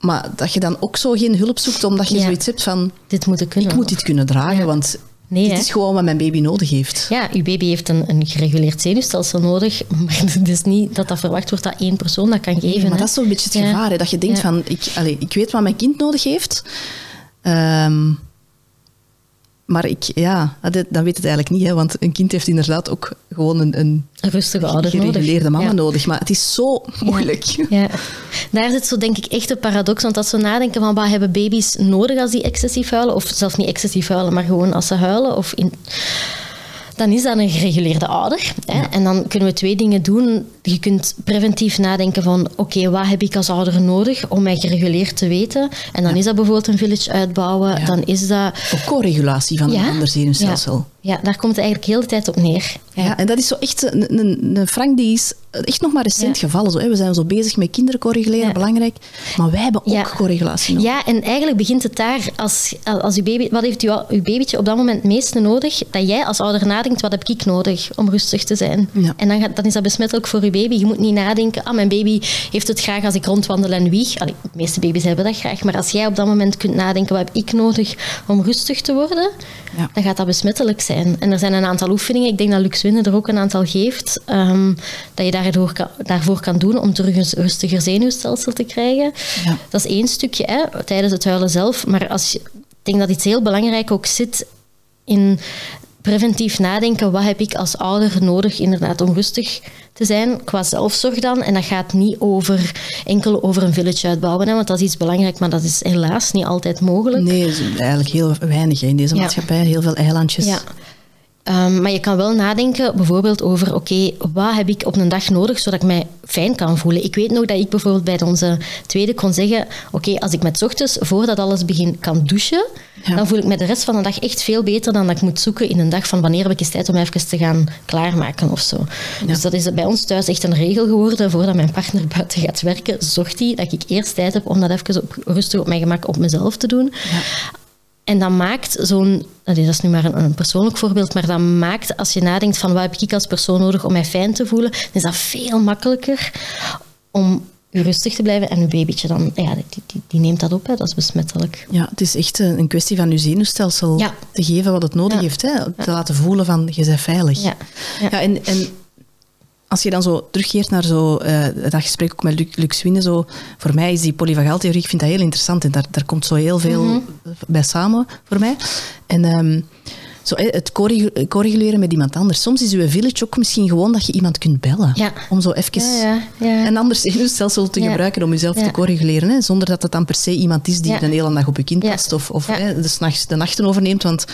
Maar dat je dan ook zo geen hulp zoekt, omdat je Ja. zoiets hebt van Dit moet ik kunnen. ik moet dit kunnen dragen, want Nee, dit hè? is gewoon wat mijn baby nodig heeft. Ja, uw baby heeft een, een gereguleerd zenuwstelsel nodig, maar het is niet dat dat verwacht wordt dat één persoon dat kan geven. maar hè. dat is zo'n beetje het gevaar, hè, dat je denkt van, ik, allee, ik weet wat mijn kind nodig heeft, ehm, maar ik, ja, dat- dan weet het eigenlijk niet, hè, want een kind heeft inderdaad ook gewoon een, een rustige ouder nodig. gereguleerde mama Ja. nodig, maar het is zo moeilijk. Ja, daar zit zo denk ik echt een paradox. Want als we nadenken van wat hebben baby's nodig als die excessief huilen, of zelfs niet excessief huilen, maar gewoon als ze huilen, of in, dan is dat een gereguleerde ouder. Hè? En dan kunnen we twee dingen doen. Je kunt preventief nadenken van oké, wat heb ik als ouder nodig om mij gereguleerd te weten? En dan is dat bijvoorbeeld een village uitbouwen. Dan is dat... Ook co-regulatie van een ander zenuwstelsel. Ja, daar komt het eigenlijk heel de tijd op neer. Ja. en dat is zo echt een, een, een Frank die is echt nog maar recent Ja. gevallen. Zo, hè. We zijn zo bezig met kinderen corriguleren, Ja. belangrijk. Maar wij hebben ook Ja. co-regulatie nodig. Ja, en eigenlijk begint het daar. Als, als uw baby, wat heeft uw, uw babytje op dat moment het meeste nodig? Dat jij als ouder nadenkt, wat heb ik nodig om rustig te zijn? En dan, gaat, dan is dat besmettelijk voor uw baby. Je moet niet nadenken, ah, mijn baby heeft het graag als ik rondwandel en wieg. Allee, de meeste baby's hebben dat graag. Maar als jij op dat moment kunt nadenken, wat heb ik nodig om rustig te worden? Ja. Dan gaat dat besmettelijk zijn. En er zijn een aantal oefeningen. Ik denk dat Lux Winnen er ook een aantal geeft. ehm, dat je daardoor kan, daarvoor kan doen om terug een rustiger zenuwstelsel te krijgen. Ja. Dat is één stukje hè, tijdens het huilen zelf. Maar als je, ik denk dat iets heel belangrijk ook zit in preventief nadenken. Wat heb ik als ouder nodig inderdaad om rustig te zijn qua zelfzorg dan? En dat gaat niet over, enkel over een village uitbouwen. Hè, want dat is iets belangrijk, maar dat is helaas niet altijd mogelijk. Nee, is eigenlijk heel weinig hè, in deze Ja. maatschappij. Heel veel eilandjes. Ja. Ehm, maar je kan wel nadenken bijvoorbeeld over, oké, wat heb ik op een dag nodig zodat ik mij fijn kan voelen? Ik weet nog dat ik bijvoorbeeld bij onze tweede kon zeggen, oké, als ik met ochtends, voordat alles begint, kan douchen, Ja. dan voel ik me de rest van de dag echt veel beter dan dat ik moet zoeken in een dag van wanneer heb ik eens tijd om even te gaan klaarmaken of zo. Dus dat is bij ons thuis echt een regel geworden. Voordat mijn partner buiten gaat werken, zorgt hij dat ik eerst tijd heb om dat even op, rustig op mijn gemak op mezelf te doen. En dat maakt zo'n, dat is nu maar een, een, persoonlijk voorbeeld, maar dat maakt als je nadenkt van wat heb ik als persoon nodig om mij fijn te voelen, dan is dat veel makkelijker om rustig te blijven en uw babytje dan, ja, die, die, die neemt dat op, hè, dat is besmettelijk. Ja, het is echt een kwestie van uw zenuwstelsel ja. te geven wat het nodig ja. heeft, hè, te laten voelen van je bent veilig. Ja. Ja. en, en als je dan zo terugkeert naar zo, uh, dat gesprek ook met Luc, Luc Swinne, zo, voor mij is die polyvagaaltheorie, ik vind dat heel interessant en daar, daar komt zo heel veel mm -hmm. bij samen voor mij. En um, zo, het co-reguleren met iemand anders. Soms is uw village ook misschien gewoon dat je iemand kunt bellen. Ja. Om zo even ja, ja, een ander zenuwstelsel te gebruiken om jezelf te co-reguleren. Hè, zonder dat het dan per se iemand is die de hele dag op je kind past. Of, of hè, de, nachts, de nachten overneemt. Want...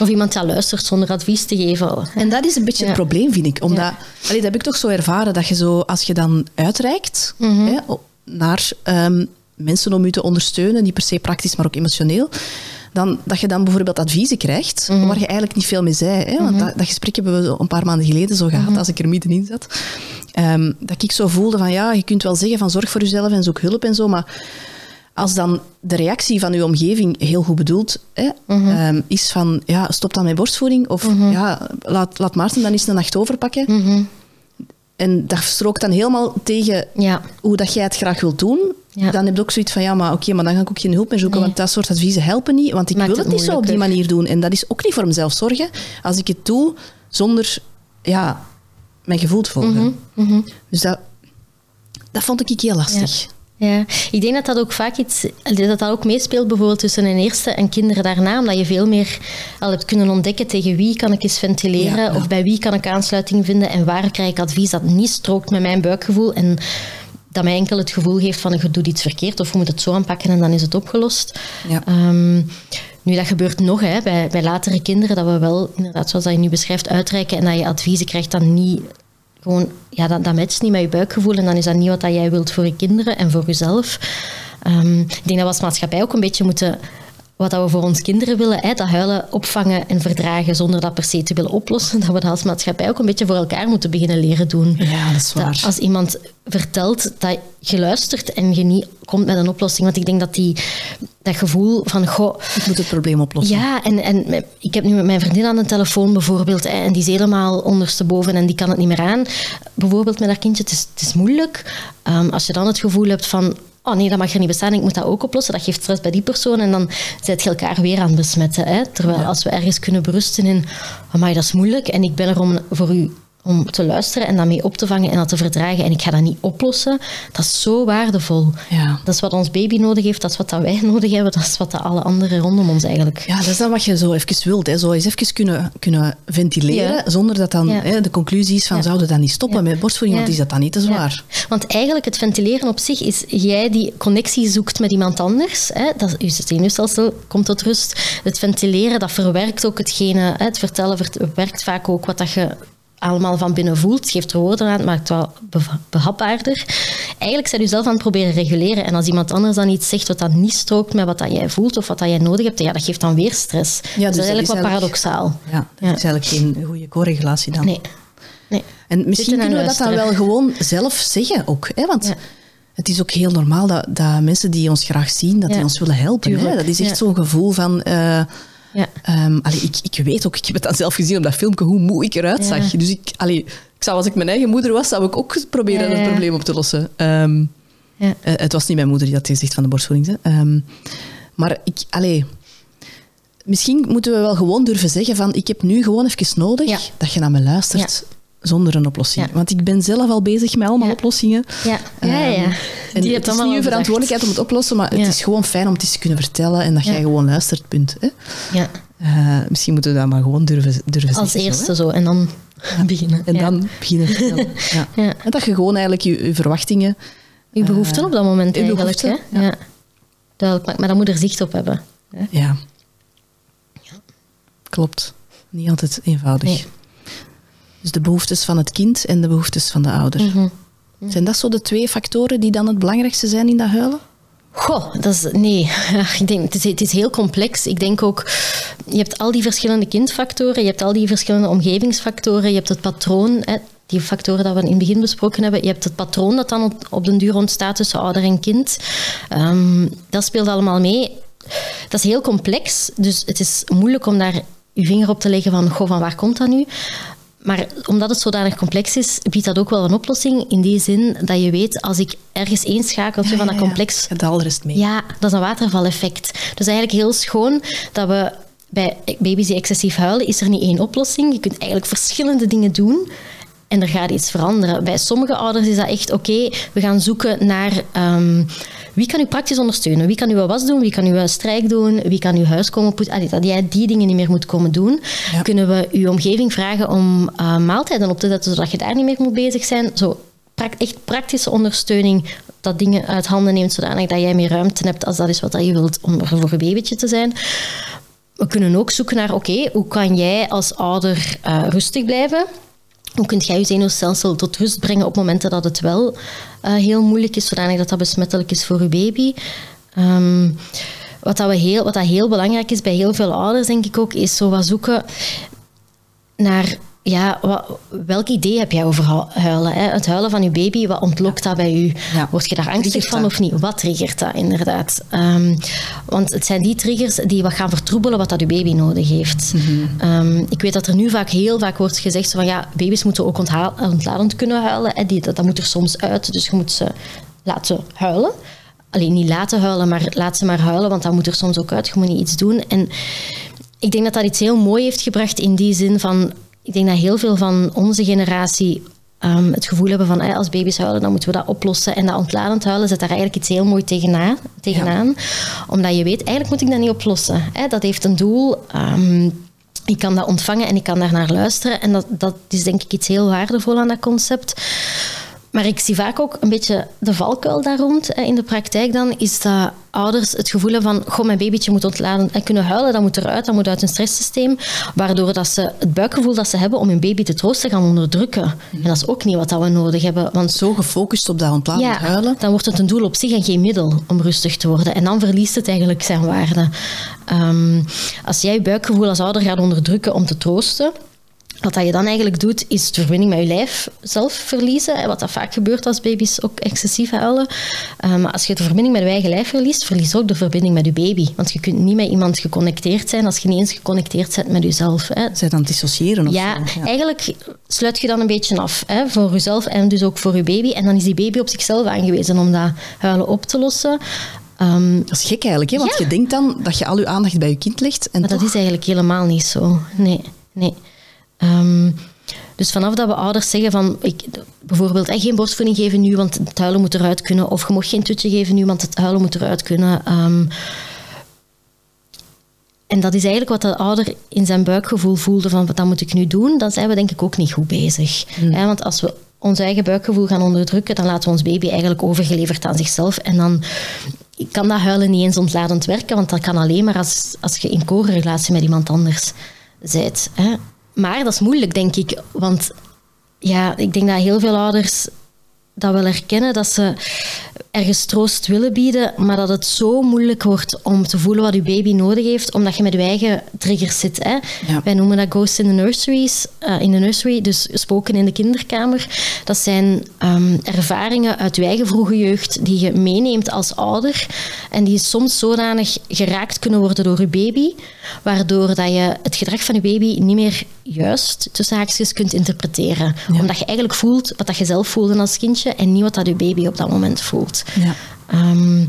Of iemand dat luistert zonder advies te geven. En dat is een beetje het probleem, vind ik. Omdat, allee, dat heb ik toch zo ervaren, dat je zo, als je dan uitreikt mm -hmm. hè, naar um, mensen om je te ondersteunen, niet per se praktisch, maar ook emotioneel, dan, dat je dan bijvoorbeeld adviezen krijgt, mm -hmm. waar je eigenlijk niet veel mee zei. Hè? Want mm -hmm. dat, dat, gesprek hebben we een paar maanden geleden zo gehad, mm -hmm. als ik er middenin zat. Um, dat ik zo voelde van, ja, je kunt wel zeggen van zorg voor jezelf en zoek hulp en zo, maar als dan de reactie van uw omgeving heel goed bedoeld hè, um, is van, ja, stop dan met borstvoeding, of ja, laat, laat Maarten dan eens een nacht overpakken. En dat strookt dan helemaal tegen ja. hoe dat jij het graag wilt doen. Ja. Dan heb je ook zoiets van, ja, maar oké, okay, maar dan ga ik ook geen hulp meer zoeken, nee. want dat soort adviezen helpen niet, want ik Maakt wil het, het niet zo op die manier doen. En dat is ook niet voor mezelf zorgen, als ik het doe zonder ja, mijn gevoel te volgen. Mm -hmm. Dus dat, dat vond ik heel lastig. Ja. Ja, ik denk dat dat ook vaak iets, dat dat ook meespeelt bijvoorbeeld tussen een eerste en kinderen daarna, omdat je veel meer al hebt kunnen ontdekken tegen wie kan ik eens ventileren ja, ja. of bij wie kan ik aansluiting vinden en waar krijg ik advies dat niet strookt met mijn buikgevoel en dat mij enkel het gevoel geeft van je doet iets verkeerd of je moet het zo aanpakken en dan is het opgelost. Ja. Um, nu, dat gebeurt nog hè, bij, bij latere kinderen, dat we wel, inderdaad, zoals dat je nu beschrijft, uitreiken en dat je adviezen krijgt dan niet gewoon, ja, dat, dat matcht niet met je buikgevoel en dan is dat niet wat dat jij wilt voor je kinderen en voor jezelf. Um, ik denk dat we als maatschappij ook een beetje moeten wat we voor ons kinderen willen, hè, dat huilen opvangen en verdragen zonder dat per se te willen oplossen, dat we dat als maatschappij ook een beetje voor elkaar moeten beginnen leren doen. Ja, dat is waar. Dat als iemand vertelt dat je luistert en je niet komt met een oplossing, want ik denk dat die, dat gevoel van, goh... Ik moet het probleem oplossen. Ja, en, en ik heb nu met mijn vriendin aan de telefoon bijvoorbeeld, en die is helemaal ondersteboven en die kan het niet meer aan. Bijvoorbeeld met haar kindje, het is, het is moeilijk. Um, als je dan het gevoel hebt van, oh nee, dat mag er niet bestaan, ik moet dat ook oplossen. Dat geeft stress bij die persoon en dan zet je elkaar weer aan het besmetten. Hè? Terwijl ja. als we ergens kunnen berusten in, amai, dat is moeilijk en ik ben er om voor u om te luisteren en dat mee op te vangen en dat te verdragen. En ik ga dat niet oplossen. Dat is zo waardevol. Ja. Dat is wat ons baby nodig heeft, dat is wat dat wij nodig hebben, dat is wat dat alle anderen rondom ons eigenlijk... Ja, dat is dan wat je zo even wilt. Hè. Zo eens even kunnen, kunnen ventileren, ja. zonder dat dan ja. hè, de conclusie is van, zouden we dan niet stoppen met borstvoeding, want is dat dan niet te zwaar? Want eigenlijk, het ventileren op zich is jij die connectie zoekt met iemand anders. Hè. Dat, je zenuwstelsel komt tot rust. Het ventileren, dat verwerkt ook hetgene... Hè, het vertellen verwerkt vaak ook wat dat je allemaal van binnen voelt. Geeft er woorden aan, het maakt het wel behapbaarder. Eigenlijk zijn je zelf aan het proberen reguleren. En als iemand anders dan iets zegt wat dan niet strookt met wat dat jij voelt of wat dat jij nodig hebt, ja, dat geeft dan weer stress. Ja, dus, dat is eigenlijk wat paradoxaal. Ja, dat ja. is eigenlijk geen goede co-regulatie dan. Nee. nee. En misschien kunnen we dat dan wel gewoon zelf zeggen ook. Hè? Want ja. het is ook heel normaal dat, dat mensen die ons graag zien, dat die ons willen helpen. Hè? Dat is echt zo'n gevoel van... Uh, ja. Um, allee, ik, ik weet ook, ik heb het dan zelf gezien op dat filmpje, hoe moe ik eruit zag. Dus ik, allee, ik zou, als ik mijn eigen moeder was, zou ik ook proberen het probleem op te lossen. Um, uh, het was niet mijn moeder die dat gezegd van de borstvoeding. Um, maar ik, allee, misschien moeten we wel gewoon durven zeggen van, ik heb nu gewoon even nodig dat je naar me luistert zonder een oplossing. Ja. Want ik ben zelf al bezig met allemaal ja. oplossingen. Ja, ja, ja. Um, en Die het is niet je verantwoordelijkheid om het oplossen, maar het is gewoon fijn om het eens te kunnen vertellen en dat jij gewoon luistert, punt. Hè? Ja. Uh, misschien moeten we dat maar gewoon durven, durven Als zeggen. eerste zo, en dan beginnen. En dan beginnen ja. En dat je gewoon eigenlijk je, je verwachtingen... Je behoeften uh, op dat moment eigenlijk. Hè? Ja. Duidelijk, maar daar moet er zicht op hebben. Hè? Ja. Klopt. Niet altijd eenvoudig. Nee. Dus de behoeftes van het kind en de behoeftes van de ouder. Mm -hmm. Zijn dat zo de twee factoren die dan het belangrijkste zijn in dat huilen? Goh, dat is, nee. Ik denk, het, is, het is heel complex. Ik denk ook, je hebt al die verschillende kindfactoren, je hebt al die verschillende omgevingsfactoren, je hebt het patroon, hè, die factoren dat we in het begin besproken hebben. Je hebt het patroon dat dan op, op den duur ontstaat tussen ouder en kind. Um, dat speelt allemaal mee dat is heel complex, dus het is moeilijk om daar je vinger op te leggen van, goh, van waar komt dat nu? Maar omdat het zodanig complex is, biedt dat ook wel een oplossing. In die zin dat je weet, als ik ergens één schakeltje van dat complex... Ja, ja. rest mee. Ja, dat is een watervaleffect. Dus eigenlijk heel schoon dat we bij baby's die excessief huilen, is er niet één oplossing. Je kunt eigenlijk verschillende dingen doen en er gaat iets veranderen. Bij sommige ouders is dat echt oké, we gaan zoeken naar um, wie kan u praktisch ondersteunen. Wie kan uw was doen, wie kan uw strijk doen, wie kan uw huis komen poetsen. Dat jij die dingen niet meer moet komen doen. Kunnen we uw omgeving vragen om uh, maaltijden op te zetten, zodat je daar niet meer moet bezig zijn. Zo, echt praktische ondersteuning dat dingen uit handen neemt, zodanig dat jij meer ruimte hebt als dat is wat je wilt om voor een babytje te zijn. We kunnen ook zoeken naar, oké, hoe kan jij als ouder uh, rustig blijven? Hoe kunt jij je zenuwstelsel tot rust brengen op momenten dat het wel uh, heel moeilijk is, zodanig dat dat besmettelijk is voor je baby? Um, wat, dat we heel, wat dat heel belangrijk is bij heel veel ouders, denk ik ook, is zo wat zoeken naar ja, wat, welk idee heb jij over huilen? Hè? Het huilen van je baby, wat ontlokt dat bij u? Word je daar angstig van of niet? Wat triggert dat inderdaad? Um, want het zijn die triggers die wat gaan vertroebelen wat dat uw baby nodig heeft. Mhm. um, ik weet dat er nu vaak heel vaak wordt gezegd van ja, baby's moeten ook ontladend kunnen huilen. Hè? Die, dat, dat moet er soms uit, dus je moet ze laten huilen. Alleen niet laten huilen, maar laat ze maar huilen, want dat moet er soms ook uit. Je moet niet iets doen. En ik denk dat dat iets heel mooi heeft gebracht in die zin van ik denk dat heel veel van onze generatie um, het gevoel hebben van als baby's huilen, dan moeten we dat oplossen. En dat ontladend huilen zet daar eigenlijk iets heel mooi tegenaan. tegenaan Omdat je weet, eigenlijk moet ik dat niet oplossen. Hè? Dat heeft een doel. Um, ik kan dat ontvangen en ik kan daar naar luisteren. En dat, dat is denk ik iets heel waardevol aan dat concept. Maar ik zie vaak ook een beetje de valkuil daar rond in de praktijk dan, is dat ouders het gevoel hebben van, goh, mijn babytje moet ontladen en kunnen huilen, dat moet eruit, dat moet uit een stresssysteem, waardoor dat ze het buikgevoel dat ze hebben om hun baby te troosten gaan onderdrukken. En dat is ook niet wat we nodig hebben. Want zo gefocust op dat ontladen ja, huilen? dan wordt het een doel op zich en geen middel om rustig te worden. En dan verliest het eigenlijk zijn waarde. Um, als jij je buikgevoel als ouder gaat onderdrukken om te troosten, wat dat je dan eigenlijk doet, is de verbinding met je lijf zelf verliezen. Wat dat vaak gebeurt als baby's ook excessief huilen. Eh, maar als je de verbinding met je eigen lijf verliest, verlies ook de verbinding met je baby. Want je kunt niet met iemand geconnecteerd zijn als je niet eens geconnecteerd bent met jezelf. Hè. Zij dan dissociëren of ja, ja, eigenlijk sluit je dan een beetje af hè, voor jezelf en dus ook voor je baby. En dan is die baby op zichzelf aangewezen om dat huilen op te lossen. Um, dat is gek eigenlijk, hè? want je denkt dan dat je al je aandacht bij je kind legt. En maar dat is eigenlijk helemaal niet zo. Nee, nee. Um, dus vanaf dat we ouders zeggen van ik, bijvoorbeeld eh, geen borstvoeding geven nu, want het huilen moet eruit kunnen, of je mag geen tutje geven nu, want het huilen moet eruit kunnen. Um, en dat is eigenlijk wat de ouder in zijn buikgevoel voelde van wat moet ik nu doen, dan zijn we denk ik ook niet goed bezig. Mm. want als we ons eigen buikgevoel gaan onderdrukken, dan laten we ons baby eigenlijk overgeleverd aan zichzelf. En dan kan dat huilen niet eens ontladend werken, want dat kan alleen maar als, als je in co-relatie met iemand anders bent. Hè. Maar dat is moeilijk, denk ik. Want ja, ik denk dat heel veel ouders dat wel herkennen, dat ze ergens troost willen bieden, maar dat het zo moeilijk wordt om te voelen wat je baby nodig heeft, omdat je met je eigen triggers zit. Hè? Wij noemen dat ghosts in the nurseries, uh, in de nursery, dus spoken in de kinderkamer. Dat zijn um, ervaringen uit je eigen vroege jeugd die je meeneemt als ouder en die soms zodanig geraakt kunnen worden door je baby, waardoor dat je het gedrag van je baby niet meer juist tussen haakjes kunt interpreteren. Omdat je eigenlijk voelt wat dat je zelf voelde als kindje en niet wat dat je baby op dat moment voelt. Ja. Ehm,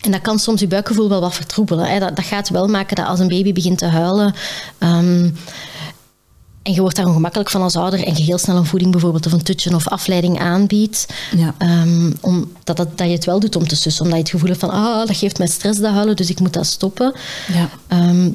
en dat kan soms je buikgevoel wel wat vertroebelen. Hè. Dat, dat, gaat wel maken dat als een baby begint te huilen. Um, en je wordt daar ongemakkelijk van als ouder en je heel snel een voeding bijvoorbeeld of een tutje of afleiding aanbiedt. Ja. Um, om, dat, dat, dat je het wel doet om te sussen. Omdat je het gevoel hebt van, ah, dat geeft mij stress dat huilen, dus ik moet dat stoppen. Ja.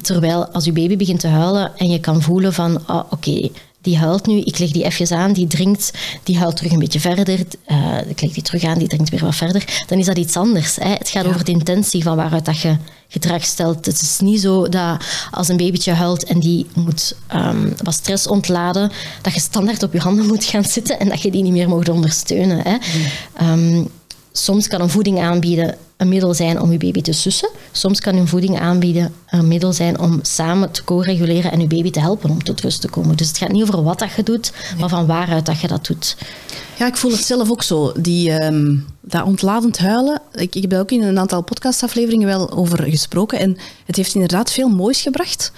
terwijl als je baby begint te huilen en je kan voelen van, ah, oké, die huilt nu, ik leg die even aan, die drinkt, die huilt terug een beetje verder, uh, ik leg die terug aan, die drinkt weer wat verder, dan is dat iets anders. Hè? Het gaat over de intentie van waaruit dat je gedrag stelt. Het is niet zo dat als een babytje huilt en die moet um, wat stress ontladen, dat je standaard op je handen moet gaan zitten en dat je die niet meer mag ondersteunen. Hè? Mm. Um, soms kan een voeding aanbieden een middel zijn om je baby te sussen. Soms kan een voeding aanbieden een middel zijn om samen te co-reguleren en je baby te helpen om tot rust te komen. Dus het gaat niet over wat dat je doet, maar van waaruit dat je dat doet. Ja, ik voel het zelf ook zo. Die, um, dat ontladend huilen, ik, ik heb daar ook in een aantal podcastafleveringen wel over gesproken. En het heeft inderdaad veel moois gebracht.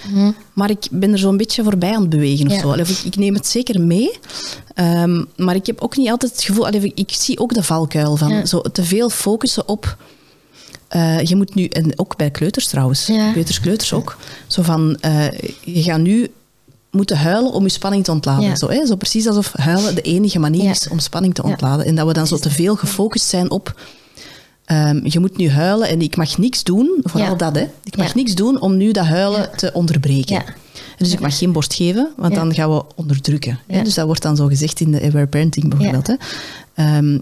Maar ik ben er zo'n beetje voorbij aan het bewegen of Ja. zo. Allee, ik, ik neem het zeker mee. Ehm, maar ik heb ook niet altijd het gevoel... allee, ik zie ook de valkuil van Ja. zo te veel focussen op... eh, je moet nu, en ook bij kleuters trouwens, Ja. kleuters, kleuters ook, zo van, eh, je gaat nu moeten huilen om je spanning te ontladen. Ja. Zo, hè? zo precies alsof huilen de enige manier Ja. is om spanning te ontladen. En dat we dan zo te veel gefocust zijn op, ehm, je moet nu huilen en ik mag niks doen, vooral dat, hè. ik mag niks doen om nu dat huilen te onderbreken. Dus ik mag geen borst geven, want dan gaan we onderdrukken. hè. Dus dat wordt dan zo gezegd in de Aware Parenting bijvoorbeeld. Hè.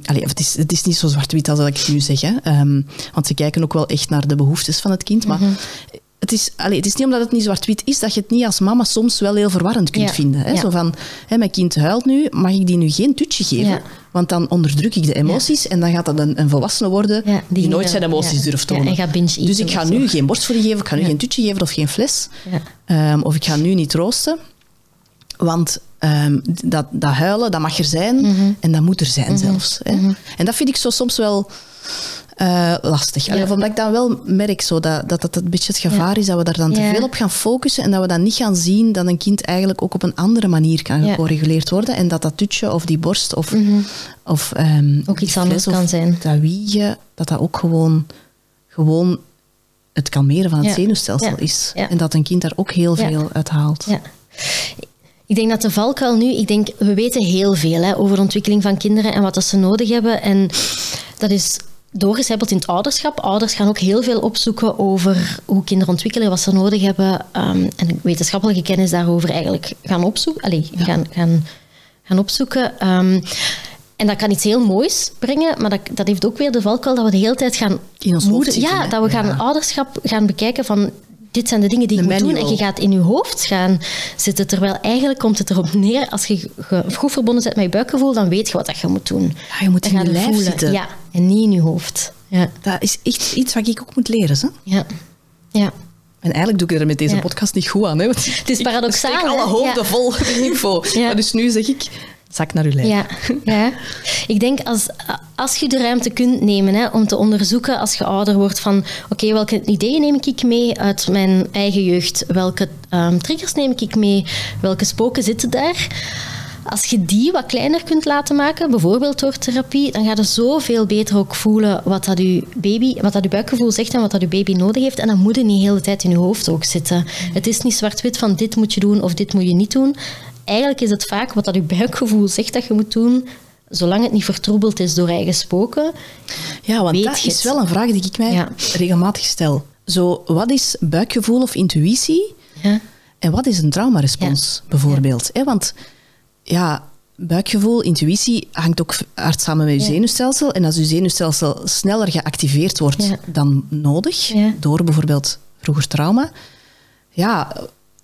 Allee, het, is, het is niet zo zwart-wit als dat ik nu zeg. Hè. Ehm, want ze kijken ook wel echt naar de behoeftes van het kind. Maar Mhm. Het, is, allee, het is niet omdat het niet zwart-wit is, dat je het niet als mama soms wel heel verwarrend kunt Ja. vinden. Hè. Ja. Zo van, hè, mijn kind huilt nu, mag ik die nu geen tutje geven? Ja. Want dan onderdruk ik de emoties en dan gaat dat een, een volwassene worden die, die, nooit zijn emoties durft tonen. en gaat binge-eaten dus ik ga nu zo. geen borstvoeding geven, ik ga nu geen tutje geven of geen fles. Ehm, of ik ga nu niet troosten. Want ehm, dat, dat huilen, dat mag er zijn Mhm. en dat moet er zijn zelfs. Hè. En dat vind ik zo soms wel eh, lastig. Allee, Ja. Omdat ik dan wel merk zo dat, dat dat een beetje het gevaar is dat we daar dan te veel op gaan focussen en dat we dan niet gaan zien dat een kind eigenlijk ook op een andere manier kan gecorrigeerd worden en dat dat tutje of die borst of, of ehm, Mhm. Ook iets anders kan zijn. dat wiegen, dat dat ook gewoon, gewoon het kalmeren van het zenuwstelsel is. En dat een kind daar ook heel veel uit haalt. Ja. Ik denk dat de valkuil nu, ik denk, we weten heel veel hè, over de ontwikkeling van kinderen en wat dat ze nodig hebben. En dat is doorgecijpeld in het ouderschap. Ouders gaan ook heel veel opzoeken over hoe kinderen ontwikkelen, wat ze nodig hebben. ehm, en wetenschappelijke kennis daarover eigenlijk gaan opzoeken. Allee, gaan, gaan, gaan opzoeken. Ehm, en dat kan iets heel moois brengen, maar dat, dat heeft ook weer de valkuil dat we de hele tijd gaan... In ons moeder- Ja, dat we gaan Ja. ouderschap gaan bekijken van... Dit zijn de dingen die De je moet doen. En je gaat in je hoofd gaan zitten. Terwijl eigenlijk komt het erop neer, als je goed verbonden bent met je buikgevoel, dan weet je wat dat je moet doen. Ja, je moet Dan in je lijf voelen. zitten. Ja, en niet in je hoofd. Ja, Dat is echt iets wat ik ook moet leren. Hè? ja, ja. En eigenlijk doe ik er met deze Ja. podcast niet goed aan. Hè? Want Het is ik paradoxaal, steek alle hoofden Ja. vol info. Maar dus nu zeg ik, zak naar uw lijf. Ja, ja. Ik denk als, als je de ruimte kunt nemen hè, om te onderzoeken als je ouder wordt van oké, welke ideeën neem ik mee uit mijn eigen jeugd? Welke ehm, triggers neem ik mee? Welke spoken zitten daar? Als je die wat kleiner kunt laten maken, bijvoorbeeld door therapie, dan ga je zoveel beter ook voelen wat dat je baby, wat dat buikgevoel zegt en wat dat je baby nodig heeft. En dan moet niet de hele tijd in je hoofd ook zitten. Het is niet zwart-wit van dit moet je doen of dit moet je niet doen. Eigenlijk is het vaak wat dat je buikgevoel zegt dat je moet doen, zolang het niet vertroebeld is door eigen spoken. Ja, want dat is wel een vraag die ik mij Ja. regelmatig stel. Zo, wat is buikgevoel of intuïtie Ja. en wat is een traumarespons bijvoorbeeld? Hè, want ja, buikgevoel, intuïtie hangt ook hard samen met je zenuwstelsel. En als je zenuwstelsel sneller geactiveerd wordt dan nodig, door bijvoorbeeld vroeger trauma, ja,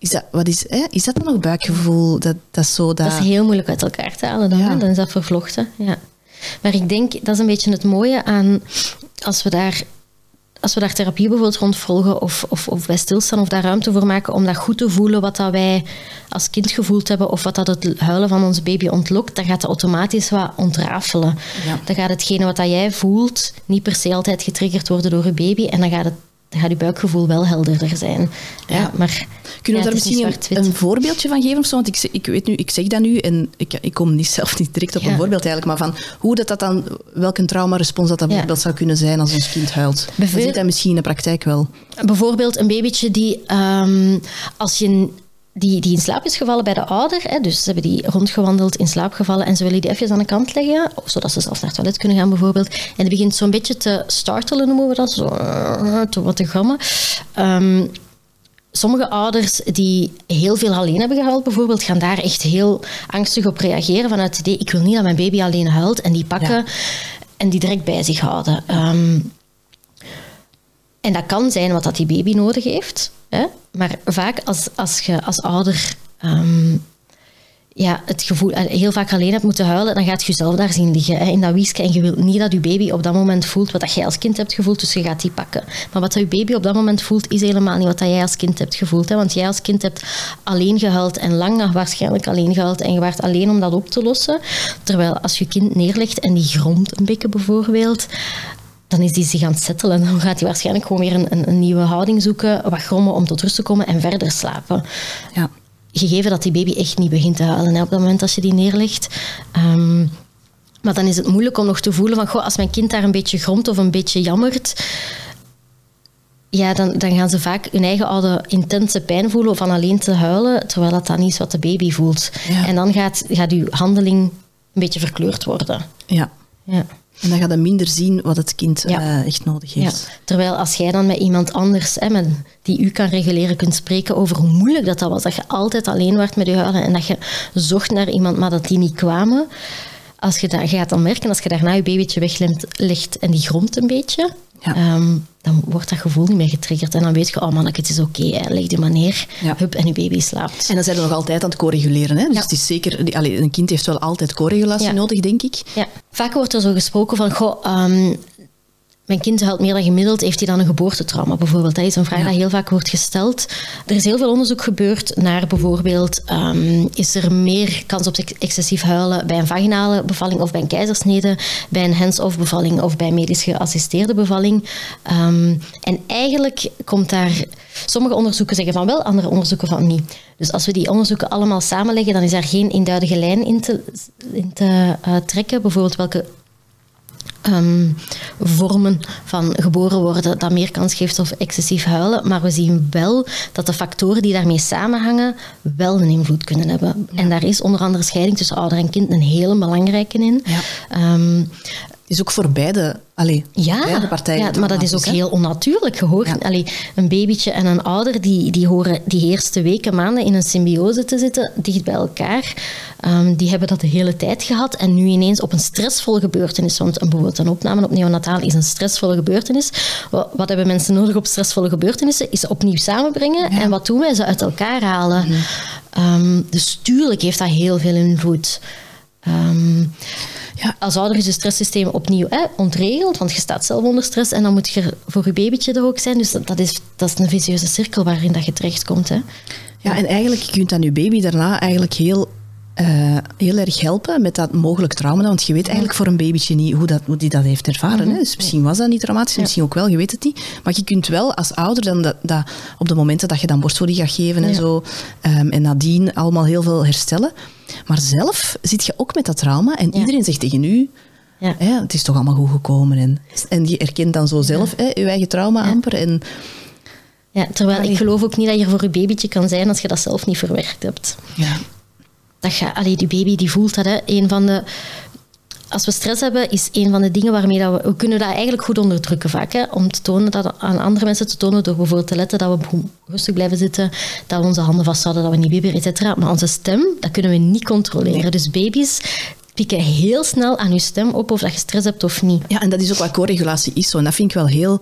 is dat, wat is, hè, is dat dan nog buikgevoel? Dat, dat is zo dat... Dat is heel moeilijk uit elkaar te halen dan. Ja. hè. Dan is dat vervlochten. Ja. Maar ik denk, dat is een beetje het mooie aan als we daar, als we daar therapie bijvoorbeeld rond volgen of, of, of bij stilstaan of daar ruimte voor maken om dat goed te voelen wat dat wij als kind gevoeld hebben of wat dat het huilen van ons baby ontlokt, dan gaat dat automatisch wat ontrafelen. Ja. Dan gaat hetgene wat dat jij voelt niet per se altijd getriggerd worden door je baby en dan gaat het dan gaat je buikgevoel wel helderder zijn. Ja, Ja. maar Kunnen we daar misschien een, voorbeeldje van geven of zo? Want ik, zeg- ik weet nu, ik zeg dat nu en ik, ik kom niet zelf niet direct op een voorbeeld eigenlijk, maar van hoe dat, dat dan, welke traumarespons dat, dat bijvoorbeeld zou kunnen zijn als ons kind huilt. Bijvoorbeeld- zit dat misschien in de praktijk wel. Bijvoorbeeld een babytje die, ehm, als je, die, die in slaap is gevallen bij de ouder, hè, dus ze hebben die rondgewandeld, in slaap gevallen en ze willen die even aan de kant leggen, zodat ze zelf naar het toilet kunnen gaan bijvoorbeeld. En die begint zo'n beetje te startelen, noemen we dat, zo te wat te gammen. Ehm, Sommige ouders die heel veel alleen hebben gehuild, bijvoorbeeld, gaan daar echt heel angstig op reageren vanuit het idee, ik wil niet dat mijn baby alleen huilt, en die pakken Ja. en die direct bij zich houden. Ehm, en dat kan zijn wat dat die baby nodig heeft. Hè? Maar vaak als, als je als ouder ehm, ja, het gevoel heel vaak alleen hebt moeten huilen, dan gaat je jezelf daar zien liggen hè, in dat wiesje. En je wilt niet dat je baby op dat moment voelt wat dat jij als kind hebt gevoeld, dus je gaat die pakken. Maar wat je baby op dat moment voelt, is helemaal niet wat dat jij als kind hebt gevoeld. Hè, want jij als kind hebt alleen gehuild en lang waarschijnlijk alleen gehuild en je waart alleen om dat op te lossen. Terwijl als je kind neerlegt en die gromt een beetje bijvoorbeeld, dan is die zich aan het settelen. Dan gaat hij waarschijnlijk gewoon weer een, een, een nieuwe houding zoeken, wat grommen om tot rust te komen en verder slapen. Ja. Gegeven dat die baby echt niet begint te huilen hè, op dat moment als je die neerlegt. Ehm, maar dan is het moeilijk om nog te voelen van, goh, als mijn kind daar een beetje gromt of een beetje jammert, ja, dan, dan gaan ze vaak hun eigen oude intense pijn voelen van alleen te huilen, terwijl dat dan niet is wat de baby voelt. Ja. En dan gaat, gaat uw handeling een beetje verkleurd worden. ja. Ja. En dan gaat je minder zien wat het kind Ja. eh, echt nodig Ja. heeft. Terwijl als jij dan met iemand anders, hè, met, die u kan reguleren, kunt spreken over hoe moeilijk dat, dat was. Dat je altijd alleen werd met je huilen en dat je zocht naar iemand, maar dat die niet kwamen. Als je, dat, je gaat dan merken, als je daarna je babytje weglegt en die gromt een beetje, Ja. ehm, dan wordt dat gevoel niet meer getriggerd. En dan weet je, oh man, het is oké, leg die maar neer, Ja. hup, en je baby slaapt. En dan zijn we nog altijd aan het co-reguleren. Hè? Dus Ja. het is zeker, die- allee, een kind heeft wel altijd co-regulatie nodig, denk ik. Ja. Vaak wordt er zo gesproken van, goh, ehm, mijn kind huilt meer dan gemiddeld, heeft hij dan een geboortetrauma bijvoorbeeld? Dat is een vraag Ja. die heel vaak wordt gesteld. Er is heel veel onderzoek gebeurd naar bijvoorbeeld, ehm, is er meer kans op ex- excessief huilen bij een vaginale bevalling of bij een keizersnede, bij een hands-off bevalling of bij medisch geassisteerde bevalling. Ehm, en eigenlijk komt daar, sommige onderzoeken zeggen van wel, andere onderzoeken van niet. Dus als we die onderzoeken allemaal samenleggen, dan is daar geen eenduidige lijn in te, in te eh, trekken. Bijvoorbeeld welke ehm, vormen van geboren worden dat meer kans geeft op excessief huilen. Maar we zien wel dat de factoren die daarmee samenhangen wel een invloed kunnen hebben. En daar is onder andere scheiding tussen ouder en kind een hele belangrijke in. Ja. Ehm, is ook voor beide, allee, ja, beide partijen. ja, maar dat is ook heel onnatuurlijk. Ja. allee, een babytje en een ouder die, die horen die eerste weken, maanden in een symbiose te zitten, dicht bij elkaar. Ehm, die hebben dat de hele tijd gehad en nu ineens op een stressvolle gebeurtenis, want een, bijvoorbeeld een opname op neonataal is een stressvolle gebeurtenis. Wat, wat hebben mensen nodig op stressvolle gebeurtenissen? Is ze opnieuw samenbrengen en wat doen wij? Ze uit elkaar halen. Mhm. Ehm, dus tuurlijk heeft dat heel veel invloed. Ehm, Ja. als ouder is je stresssysteem opnieuw hè, ontregeld, want je staat zelf onder stress en dan moet je voor je babytje er ook zijn. Dus dat, dat, is, dat is een vicieuze cirkel waarin dat je terechtkomt. Hè. Ja, en eigenlijk je kunt dan je baby daarna eigenlijk heel, eh, heel erg helpen met dat mogelijk trauma. Want je weet eigenlijk voor een babytje niet hoe, dat, hoe die dat heeft ervaren. Hè? Dus misschien was dat niet traumatisch, misschien ook wel, je weet het niet. Maar je kunt wel als ouder dan dat, dat op de momenten dat je dan borstvoeding gaat geven en Ja. zo, ehm, en nadien allemaal heel veel herstellen. Maar zelf zit je ook met dat trauma en Ja. iedereen zegt tegen u, hè, het is toch allemaal goed gekomen. En, en je erkent dan zo zelf hè, je eigen trauma amper. En, Ja, terwijl ik geloof ook niet dat je voor je babytje kan zijn als je dat zelf niet verwerkt hebt. ja. Dat je, allee, die baby die voelt dat. Hè. Een van de, als we stress hebben, is een van de dingen waarmee dat we... We kunnen dat eigenlijk goed onderdrukken vaak. Hè, om te tonen dat, aan andere mensen te tonen door bijvoorbeeld te letten dat we rustig blijven zitten, dat we onze handen vasthouden, dat we niet bibberen, et cetera. Maar onze stem, dat kunnen we niet controleren. Dus baby's pikken heel snel aan je stem op of dat je stress hebt of niet. Ja, en dat is ook wat co-regulatie is. Zo. En dat vind ik wel heel...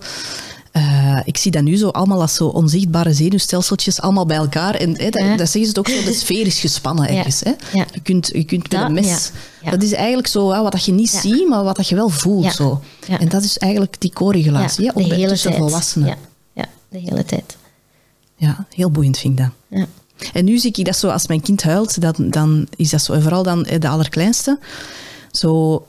eh, ik zie dat nu zo allemaal als zo onzichtbare zenuwstelseltjes allemaal bij elkaar. En hè, dat, Ja. dat zeggen ze het ook zo, de sfeer is gespannen ergens. Hè? Ja. Je, kunt, je kunt met Dat- een mes... ja. Ja. Dat is eigenlijk zo hè, wat dat je niet Ja. ziet, maar wat dat je wel voelt. Ja. Zo. Ja. En dat is eigenlijk die co-regulatie. hè, ook bij- tussen volwassenen. Ja, ja, de hele tijd. Ja, heel boeiend vind ik dat. Ja. En nu zie ik dat zo, als mijn kind huilt, dan, dan is dat zo, en vooral dan de allerkleinste, zo,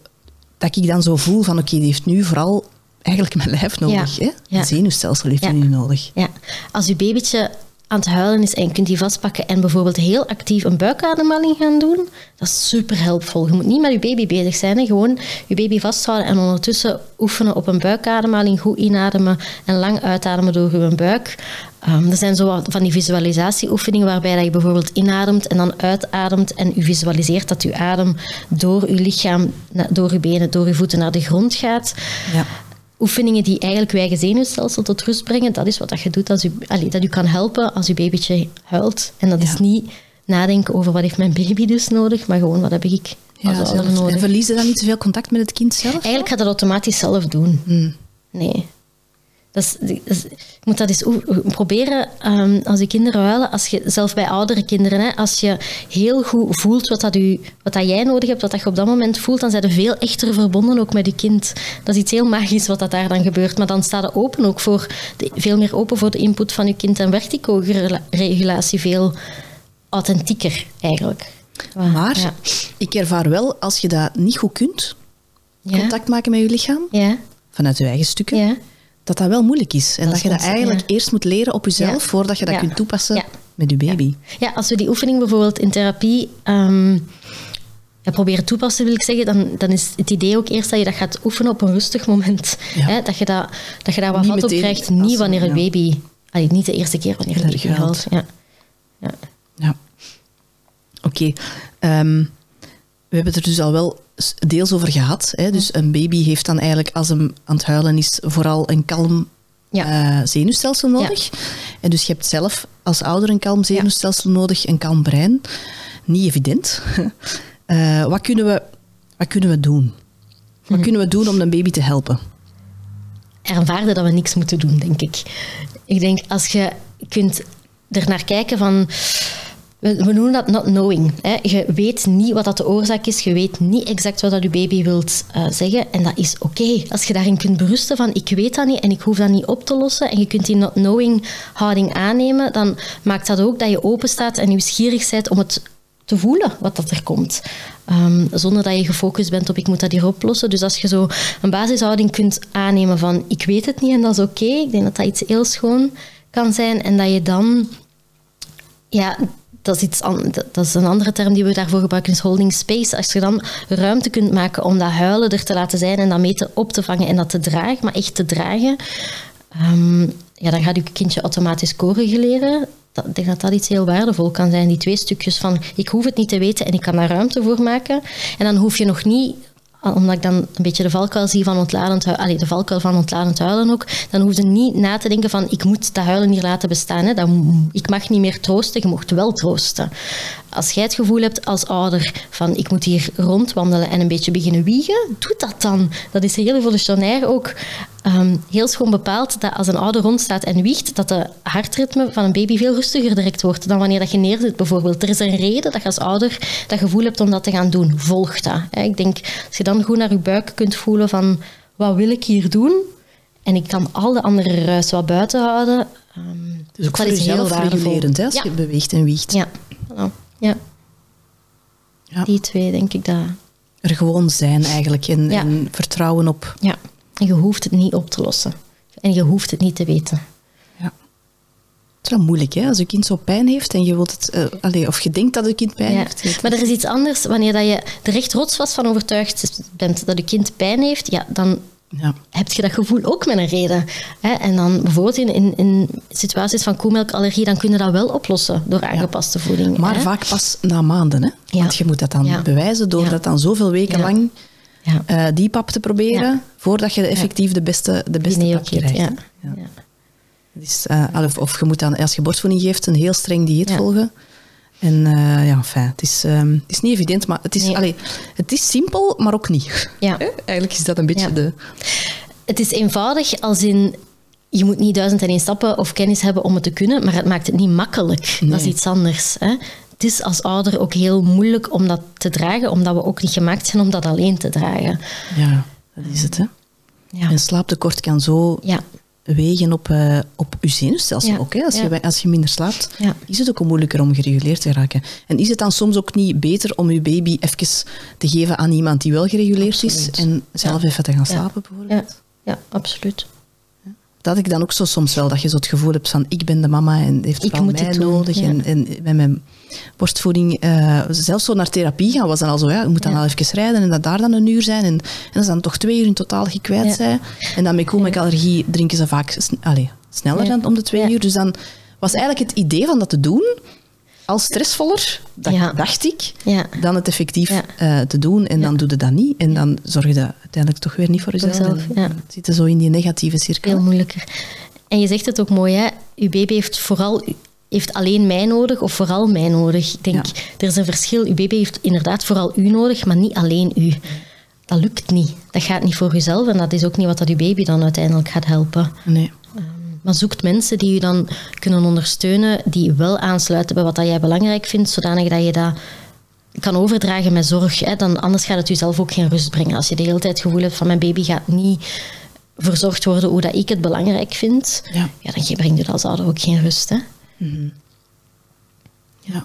dat ik dan zo voel van, oké, die heeft nu vooral eigenlijk mijn lijf nodig. Ja. Hè? Het zenuwstelsel heeft hij nu nodig. Ja, als je babytje aan het huilen is en je kunt die vastpakken en bijvoorbeeld heel actief een buikademhaling gaan doen, dat is super helpvol. Je moet niet met je baby bezig zijn, hè. gewoon je baby vasthouden en ondertussen oefenen op een buikademhaling, goed inademen en lang uitademen door je buik. Ehm, er zijn zo wat van die visualisatieoefeningen waarbij dat je bijvoorbeeld inademt en dan uitademt en je visualiseert dat je adem door je lichaam, door je benen, door je voeten naar de grond gaat Ja. Oefeningen die eigenlijk je eigen zenuwstelsel tot rust brengen, dat is wat dat je doet als je, allee, dat je kan helpen als je babytje huilt. En dat Ja. is niet nadenken over wat heeft mijn baby dus nodig, maar gewoon wat heb ik als Ja, zelf. nodig. En verlies je dan niet te veel contact met het kind zelf? Eigenlijk gaat dat automatisch zelf doen. Hmm. Nee. Dat moet dat eens proberen ehm, als je kinderen huilen, als je, zelf bij oudere kinderen, hè, als je heel goed voelt wat, dat u, wat dat jij nodig hebt, wat dat je op dat moment voelt, dan zijn je veel echter verbonden ook met je kind. Dat is iets heel magisch wat dat daar dan gebeurt. Maar dan staat je open ook voor, de- veel meer open voor de input van je kind en werkt die co-regulatie veel authentieker eigenlijk. Maar ja. ik ervaar wel, als je dat niet goed kunt, Ja. contact maken met je lichaam, Ja. vanuit je eigen stukken, Ja. Dat dat wel moeilijk is. En Dat je dat eigenlijk ja. eerst moet leren op jezelf, Ja. voordat je dat Ja. kunt toepassen met je baby. Ja, als we die oefening bijvoorbeeld in therapie ja, proberen toepassen, wil ik zeggen, dan, dan is het idee ook eerst dat je dat gaat oefenen op een rustig moment. Hè, dat, je dat, dat je daar wat vat op krijgt, niet wanneer een baby... allee, niet de eerste keer wanneer een baby huilt. Ja. Ja. Oké. ehm, we hebben het er dus al wel deels over gehad. Hè? Dus een baby heeft dan eigenlijk, als hem aan het huilen is, vooral een kalm Ja. eh, zenuwstelsel nodig. En dus je hebt zelf als ouder een kalm zenuwstelsel nodig, een kalm brein. Niet evident. Eh, wat, kunnen we, wat kunnen we doen? Wat Hm. kunnen we doen om een baby te helpen? ervaarde dat we niks moeten doen, denk ik. Ik denk, als je kunt er naar kijken van... We, noemen dat not knowing. Hè. Je weet niet wat dat de oorzaak is. Je weet niet exact wat dat je baby wilt eh, zeggen. En dat is oké. Als je daarin kunt berusten van ik weet dat niet en ik hoef dat niet op te lossen en je kunt die not knowing houding aannemen, dan maakt dat ook dat je open staat en nieuwsgierig bent om het te voelen wat dat er komt. Ehm, zonder dat je gefocust bent op ik moet dat hier oplossen. Dus als je zo een basishouding kunt aannemen van ik weet het niet en dat is oké. Ik denk dat dat iets heel schoon kan zijn. En dat je dan... Ja, dat is, iets dat- is een andere term die we daarvoor gebruiken, is holding space. Als je dan ruimte kunt maken om dat huilen er te laten zijn en dat mee op te vangen en dat te dragen, maar echt te dragen, ehm, ja, dan gaat je kindje automatisch co-reguleren. Dat, ik denk dat dat iets heel waardevol kan zijn. Die twee stukjes van ik hoef het niet te weten en ik kan daar ruimte voor maken. En dan hoef je nog niet omdat ik dan een beetje de valkuil zie van ontladend huilen, allee, de valkuil van ontladend huilen ook, dan hoef je niet na te denken van ik moet dat huilen hier laten bestaan. Hè. Ik mag niet meer troosten, je mocht wel troosten. Als jij het gevoel hebt als ouder van ik moet hier rondwandelen en een beetje beginnen wiegen, doe dat dan. Dat is heel evolutionair ook ehm, heel schoon bepaald dat als een ouder rondstaat en wiegt, dat de hartritme van een baby veel rustiger direct wordt dan wanneer dat je neerzit bijvoorbeeld. Er is een reden dat je als ouder dat gevoel hebt om dat te gaan doen. Volg dat. hè. Ik denk, als je dan goed naar je buik kunt voelen van wat wil ik hier doen? En ik kan al de andere ruis wat buiten houden. ehm, Dus ook dat voor is heel regulerend, hè, als Ja. je beweegt en wiegt. Ja, voilà. ja. Ja. die twee denk ik dat. Er gewoon zijn eigenlijk en, Ja. en vertrouwen op. Ja. En je hoeft het niet op te lossen. En je hoeft het niet te weten. Ja. Het is wel moeilijk, hè? Als je kind zo pijn heeft en je wilt het... eh, allee, of je denkt dat je kind pijn Ja. heeft. Maar er is iets anders wanneer dat je er echt rotsvast van overtuigd bent dat je kind pijn heeft. Ja, dan Ja. heb je dat gevoel ook met een reden. Hè? En dan bijvoorbeeld in, in, in situaties van koemelkallergie, dan kun je dat wel oplossen door aangepaste voeding. Maar hè? vaak pas na maanden, hè? Want je moet dat dan bewijzen door dat dan zoveel weken lang Ja. eh, die pap te proberen, voordat je effectief de beste, de beste pap krijgt. ja. Dus, eh, of, of je moet dan, als je borstvoeding geeft, een heel streng dieet volgen. En eh, ja, enfin, het, is, ehm, het is niet evident, maar het is, Nee. allee, het is simpel, maar ook niet. Ja. Eigenlijk is dat een beetje Ja. de... Het is eenvoudig als in... Je moet niet duizend en één stappen of kennis hebben om het te kunnen, maar het maakt het niet makkelijk. Dat is iets anders. Hè? Het is als ouder ook heel moeilijk om dat te dragen, omdat we ook niet gemaakt zijn om dat alleen te dragen. Ja, dat is het, hè. Ja. Een slaaptekort kan zo Ja. wegen op, eh, op je zenuwstelsel Ja, ook. Hè? Als, je, als je minder slaapt, is het ook moeilijker om gereguleerd te raken. En is het dan soms ook niet beter om je baby even te geven aan iemand die wel gereguleerd Absoluut. is en zelf even te gaan slapen bijvoorbeeld? Ja. ja, absoluut. Dat ik dan ook zo soms wel, dat je zo het gevoel hebt van ik ben de mama en heeft Ik moet mij nodig. En, en met mijn borstvoeding, eh, zelfs zo naar therapie gaan, was dan al zo, ja, je moet dan Ja. al even rijden en dat daar dan een uur zijn. En, en dat is dan toch twee uur in totaal dat je kwijt Ja. zijn. En dan met koelmelkallergie drinken ze vaak allee, sneller dan om de twee uur. Dus dan was eigenlijk het idee van dat te doen al stressvoller, dat Ja. dacht ik, Ja. dan het effectief Ja. eh, te doen. En dan doe je dat niet. En dan zorg je uiteindelijk toch weer niet voor jezelf. jezelf, En ja. dan zit zo in die negatieve cirkel. Veel moeilijker. En je zegt het ook mooi, hè? Uw baby heeft vooral heeft alleen mij nodig of vooral mij nodig. Ik denk, Ja. er is een verschil. Uw baby heeft inderdaad vooral u nodig, maar niet alleen u. Dat lukt niet. Dat gaat niet voor uzelf en dat is ook niet wat dat uw baby dan uiteindelijk gaat helpen. Nee. Maar zoekt mensen die je dan kunnen ondersteunen, die wel aansluiten bij wat dat jij belangrijk vindt, zodanig dat je dat kan overdragen met zorg. Hè. Dan, anders gaat het jezelf ook geen rust brengen. Als je de hele tijd het gevoel hebt van mijn baby gaat niet verzorgd worden hoe dat ik het belangrijk vind, Ja. ja. dan brengt je als ouder ook geen rust. Hè. Ja.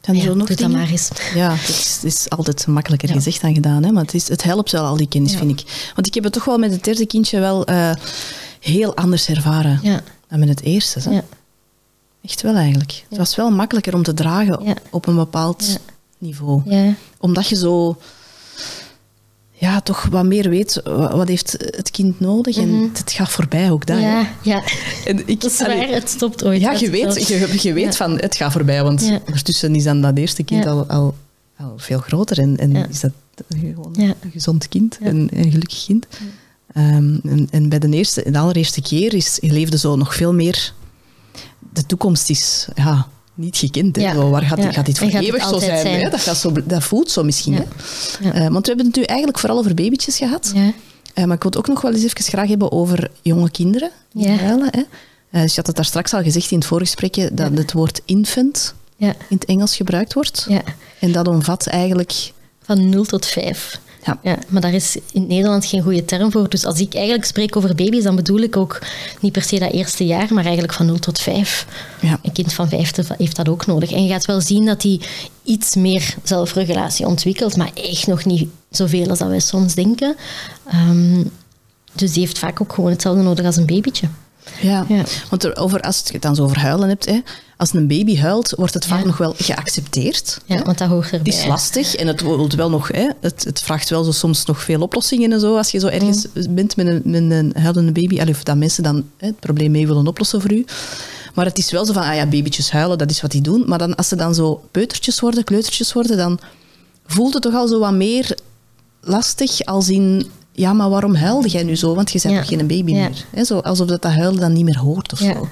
Zijn er Ja, zo nog doe dat maar eens. Ja, het is, altijd makkelijker Ja. gezegd dan gedaan. Hè? Maar het, is, het helpt wel, al die kennis, Ja. vind ik. Want ik heb het toch wel met het derde kindje wel eh, heel anders ervaren dan met het eerste. Hè? Ja. Echt wel eigenlijk. Het was wel makkelijker om te dragen op een bepaald niveau. Ja. Omdat je zo... Ja, toch wat meer weet, wa- wat heeft het kind nodig? En het gaat voorbij ook daar. Mhm. Ja, ja. En ik, dat is allee, waar. Het stopt ooit. Ja, je weet, je, je weet Ja. van het gaat voorbij, want Ja. ondertussen is dan dat eerste kind al, al, al veel groter en, en is dat gewoon een gezond kind, Ja. een, gelukkig kind. Ehm, en, en bij de, eerste, de allereerste keer is, je leefde zo nog veel meer... De toekomst is ja, niet gekend. Hè? Ja. Zo, waar gaat, Ja. gaat dit voor gaat eeuwig zo zijn? zijn? Hè? Dat, gaat zo, dat voelt zo misschien. Hè? Eh, want we hebben het nu eigenlijk vooral over babytjes gehad. Ja. Eh, maar ik wil het ook nog wel eens even graag hebben over jonge kinderen die Ja. huilen. Hè. Eh, dus je had het daar straks al gezegd in het voorgesprekje, dat het woord infant Ja. in het Engels gebruikt wordt. ja. En dat omvat eigenlijk... Van 0 tot 5. Ja. Ja, maar daar is in het Nederland geen goede term voor. Dus als ik eigenlijk spreek over baby's, dan bedoel ik ook niet per se dat eerste jaar, maar eigenlijk van 0 tot 5. Ja. Een kind van 5 heeft dat ook nodig. En je gaat wel zien dat hij iets meer zelfregulatie ontwikkelt, maar echt nog niet zoveel als dat wij soms denken. Ehm, dus die heeft vaak ook gewoon hetzelfde nodig als een babytje. Ja, Ja. want er, over, als je het dan zo over huilen hebt, hè, als een baby huilt, wordt het vaak Ja. nog wel geaccepteerd. Ja, want dat hoort Het erbij. is lastig en het, wordt wel nog, hè, het, het vraagt wel zo soms nog veel oplossingen en zo. Als je zo ergens Mm. bent met een, met een huilende baby, of dat mensen dan hè, het probleem mee willen oplossen voor u. Maar het is wel zo van, ah ja, babytjes huilen, dat is wat die doen. Maar dan, als ze dan zo peutertjes worden, kleutertjes worden, dan voelt het toch al zo wat meer lastig als in... Ja, maar waarom huilde jij nu zo? Want je bent Ja. toch geen baby Ja. meer? Zo, alsof dat, dat huilen dan niet meer hoort of Ja. zo.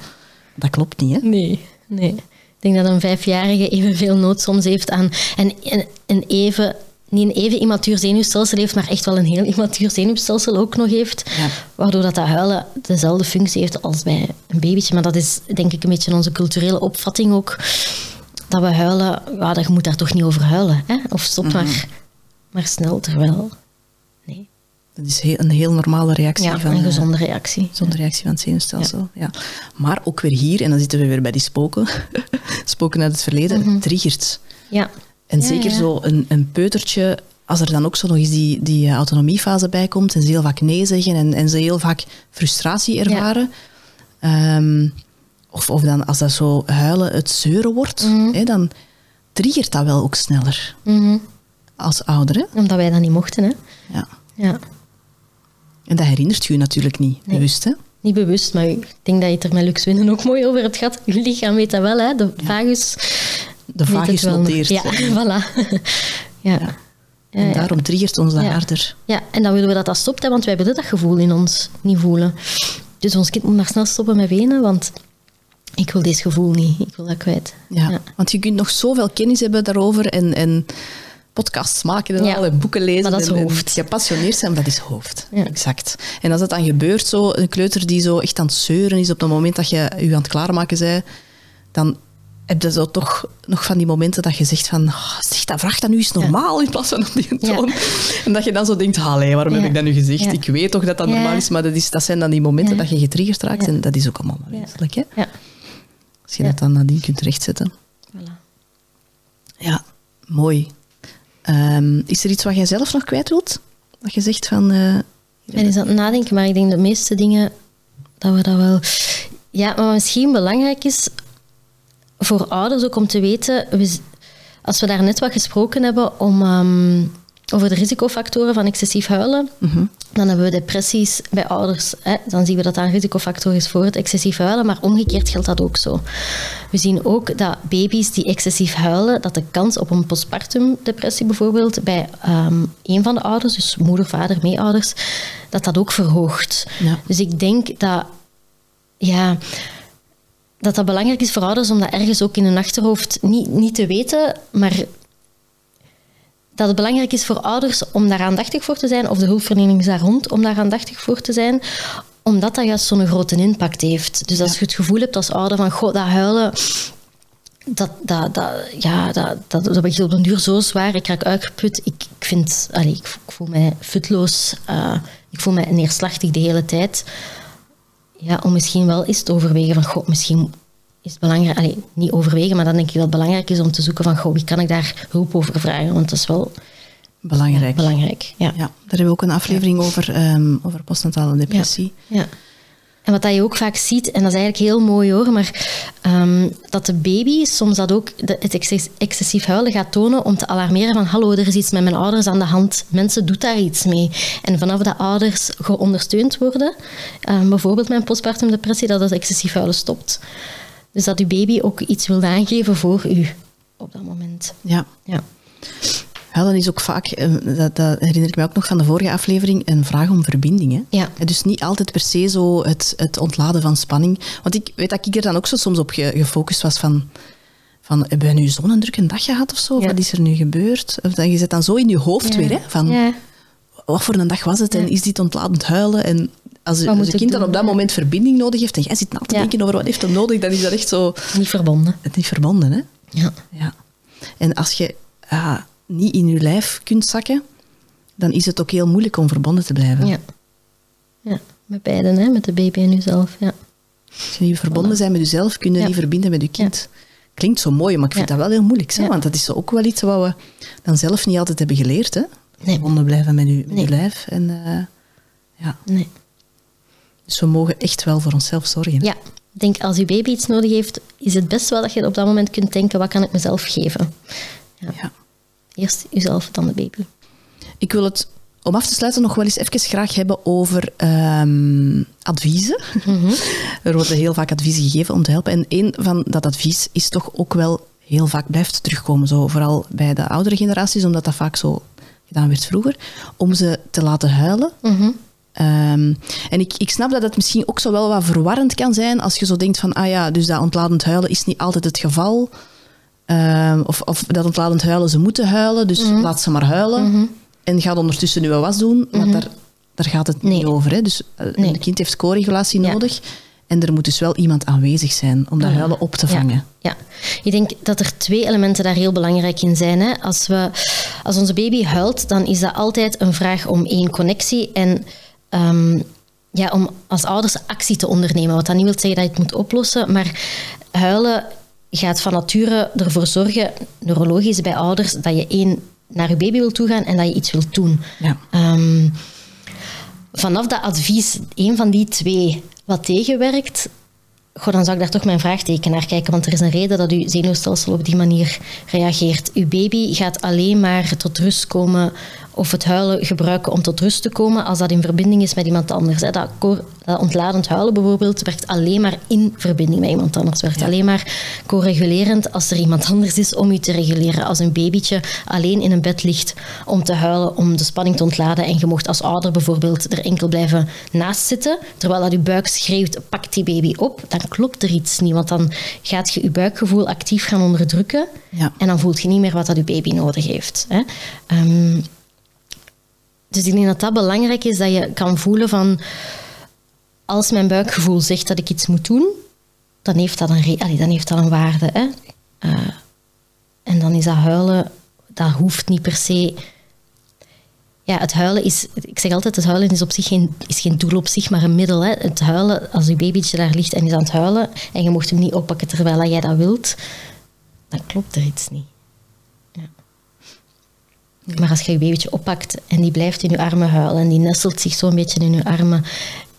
Dat klopt niet, hè? Nee, nee. Ik denk dat een vijfjarige evenveel nood soms heeft aan... En een, even... Niet een even immatuur zenuwstelsel heeft, maar echt wel een heel immatuur zenuwstelsel ook nog heeft. Ja. Waardoor dat, dat huilen dezelfde functie heeft als bij een babytje. Maar dat is denk ik een beetje onze culturele opvatting ook. Dat we huilen, ja, dat je moet daar toch niet over huilen. Hè? Of stop Mhm. maar, maar snel, terwijl... Dat is heel- een heel normale reactie Ja, van... een eh, gezonde reactie. Zonder reactie van het zenuwstelsel. Ja. Maar ook weer hier, en dan zitten we weer bij die spoken, spoken uit het verleden, triggert. Ja. En Mhm. Ja, zeker ja. zo een, een peutertje, als er dan ook zo nog eens die, die eh, autonomiefase bij komt en ze heel vaak nee zeggen en, en ze heel vaak frustratie ervaren. Ehm, of, of dan als dat zo huilen het zeuren wordt, Mhm. hè, dan triggert dat wel ook sneller Mhm. als ouder. Hè? Omdat wij dat niet mochten, hè. Ja. Ja. En dat herinnert je je natuurlijk niet Nee. bewust. Hè? Niet bewust, maar ik denk dat je het er met Lux Winnen ook mooi over hebt gehad. Je lichaam weet dat wel, hè. De vagus... De vagus noteert. Ja, voilà. Ja. Ja. En ja. daarom triggert ons dat Ja. harder. Ja, en dan willen we dat dat stopt, hè, want wij willen dat gevoel in ons niet voelen. Dus ons kind moet maar snel stoppen met wenen, want ik wil deze gevoel niet. Ik wil dat kwijt. Ja, Ja. want je kunt nog zoveel kennis hebben daarover en, en podcasts maken en, Ja, al, en boeken lezen. maar dat is hoofd. gepassioneerd zijn, dat is hoofd. Ja. Exact. En als dat dan gebeurt, zo, een kleuter die zo echt aan het zeuren is op het moment dat je je aan het klaarmaken bent, dan heb je zo toch nog van die momenten dat je zegt van, oh, zeg, dat vraag dat nu eens normaal in plaats van op die Ja. toon. En dat je dan zo denkt, allee, waarom heb ik dat nu gezegd? Ik weet toch dat dat normaal is, maar dat, is, dat zijn dan die momenten dat je getriggerd raakt en dat is ook allemaal menselijk. Hè? Ja, Als je dat dan nadien kunt rechtzetten. voilà. Ja, mooi. Ehm, is er iets wat jij zelf nog kwijt wilt? Dat je zegt van... Ik ben eens aan het nadenken, maar ik denk de meeste dingen dat we dat wel. Ja, maar misschien belangrijk is voor ouders ook om te weten, als we daar net wat gesproken hebben om, ehm, over de risicofactoren van excessief huilen, dan hebben we depressies bij ouders. Hè, dan zien we dat dat een risicofactor is voor het excessief huilen, maar omgekeerd geldt dat ook zo. We zien ook dat baby's die excessief huilen, dat de kans op een postpartum depressie bijvoorbeeld bij ehm een van de ouders, dus moeder, vader, meeouders, dat dat ook verhoogt. Ja. Dus ik denk dat, ja, dat dat belangrijk is voor ouders om dat ergens ook in hun achterhoofd niet, niet te weten, maar dat het belangrijk is voor ouders om daar aandachtig voor te zijn, of de hulpverleners daar rond om daar aandachtig voor te zijn, Omdat dat juist zo'n grote impact heeft. Dus als je het gevoel hebt als ouder van, goh, dat huilen, dat, dat, dat, ja, dat, dat, dat begint op een duur zo zwaar. Ik raak uitgeput. Ik, ik, vind, allee, ik, voel mij futloos. Uh, ik voel mij neerslachtig de hele tijd. Ja, om misschien wel eens te overwegen van, goh, misschien is het belangrijk, niet overwegen, maar dan denk ik dat het belangrijk is om te zoeken van, goh, wie kan ik daar hulp over vragen? Want dat is wel belangrijk. belangrijk ja. ja. daar hebben we ook een aflevering over, um, over postnatale depressie. ja. En wat dat je ook vaak ziet, en dat is eigenlijk heel mooi hoor, maar um, dat de baby soms dat ook de, het excessief huilen gaat tonen om te alarmeren van hallo, er is iets met mijn ouders aan de hand. Mensen doen daar iets mee. En vanaf dat ouders geondersteund worden, um, bijvoorbeeld met een postpartum depressie, dat het excessief huilen stopt. Dus dat uw baby ook iets wil aangeven voor u op dat moment. Ja. ja. Huilen is ook vaak, eh, dat, dat, herinner ik me ook nog van de vorige aflevering, een vraag om verbinding. Hè? Ja. Dus niet altijd per se zo het, het ontladen van spanning. Want ik weet dat ik er dan ook zo soms op gefocust was van, van hebben we nu zo'n drukke dag gehad of zo? Wat is er nu gebeurd? Of dan, je zit dan zo in je hoofd weer, hè? van ja. wat voor een dag was het en is dit ontladend huilen? En als, als een kind dan op dat moment verbinding nodig heeft en jij zit na te denken over wat heeft hem nodig, dan is dat echt zo... Niet verbonden. Het niet verbonden, hè? Ja. ja. En als je... Niet in je lijf kunt zakken, dan is het ook heel moeilijk om verbonden te blijven. Ja, ja met beiden, hè? met de baby en jezelf. Ja. Als je niet verbonden bent met jezelf, kun je niet verbinden met je kind. Klinkt zo mooi, maar ik vind dat wel heel moeilijk. Hè? Want dat is ook wel iets wat we dan zelf niet altijd hebben geleerd. Hè? Verbonden blijven met je, met je lijf. En, uh, ja. nee. Dus we mogen echt wel voor onszelf zorgen. Ja, ik denk als je baby iets nodig heeft, is het best wel dat je op dat moment kunt denken, wat kan ik mezelf geven? Ja. ja. Eerst jezelf, dan de baby. Ik wil het om af te sluiten nog wel eens even graag hebben over um, adviezen. Mhm. Er worden heel vaak adviezen gegeven om te helpen. En een van dat advies is toch ook wel heel vaak blijft terugkomen. Zo, vooral bij de oudere generaties, omdat dat vaak zo gedaan werd vroeger. Om ze te laten huilen. Mhm. Um, en ik, ik snap dat het misschien ook zo wel wat verwarrend kan zijn als je zo denkt van, ah ja, dus dat ontladend huilen is niet altijd het geval. Ehm, of, of dat ontladend huilen, ze moeten huilen, dus mhm. laat ze maar huilen. Mhm. En gaat ondertussen nu wel was doen, maar mhm. daar, daar gaat het niet over. Hè. Dus uh, een kind heeft co-regulatie nodig. En er moet dus wel iemand aanwezig zijn om dat huilen op te vangen. Ja. ik denk dat er twee elementen daar heel belangrijk in zijn. Hè. Als, we, als onze baby huilt, dan is dat altijd een vraag om één connectie en um, ja, om als ouders actie te ondernemen. Wat dat niet wil zeggen dat je het moet oplossen, maar huilen gaat van nature ervoor zorgen, neurologisch bij ouders, dat je één naar je baby wil toegaan en dat je iets wilt doen. Ja. Um, vanaf dat advies, één van die twee wat tegenwerkt, goh, dan zou ik daar toch mijn vraagteken naar kijken. Want er is een reden dat uw zenuwstelsel op die manier reageert. Uw baby gaat alleen maar tot rust komen of het huilen gebruiken om tot rust te komen als dat in verbinding is met iemand anders. Dat, dat ontladend huilen bijvoorbeeld werkt alleen maar in verbinding met iemand anders. Werkt alleen maar co-regulerend als er iemand anders is om u te reguleren. Als een babytje alleen in een bed ligt om te huilen, om de spanning te ontladen en je mocht als ouder bijvoorbeeld er enkel blijven naast zitten, terwijl dat je buik schreeuwt, pak die baby op, dan klopt er iets niet. Want dan gaat je je buikgevoel actief gaan onderdrukken ja. en dan voelt je niet meer wat dat je baby nodig heeft. Hè. Um, dus ik denk dat dat belangrijk is, dat je kan voelen van... Als mijn buikgevoel zegt dat ik iets moet doen, dan heeft dat een, allee, dan heeft dat een waarde. Hè? Uh, en dan is dat huilen, dat hoeft niet per se... Ja, het huilen is... Ik zeg altijd, het huilen is op zich geen, is geen doel op zich, maar een middel. Hè? Het huilen, als je babytje daar ligt en is aan het huilen en je mocht hem niet oppakken terwijl jij dat wilt, dan klopt er iets niet. Maar als je je babytje oppakt en die blijft in je armen huilen en die nestelt zich zo'n beetje in je armen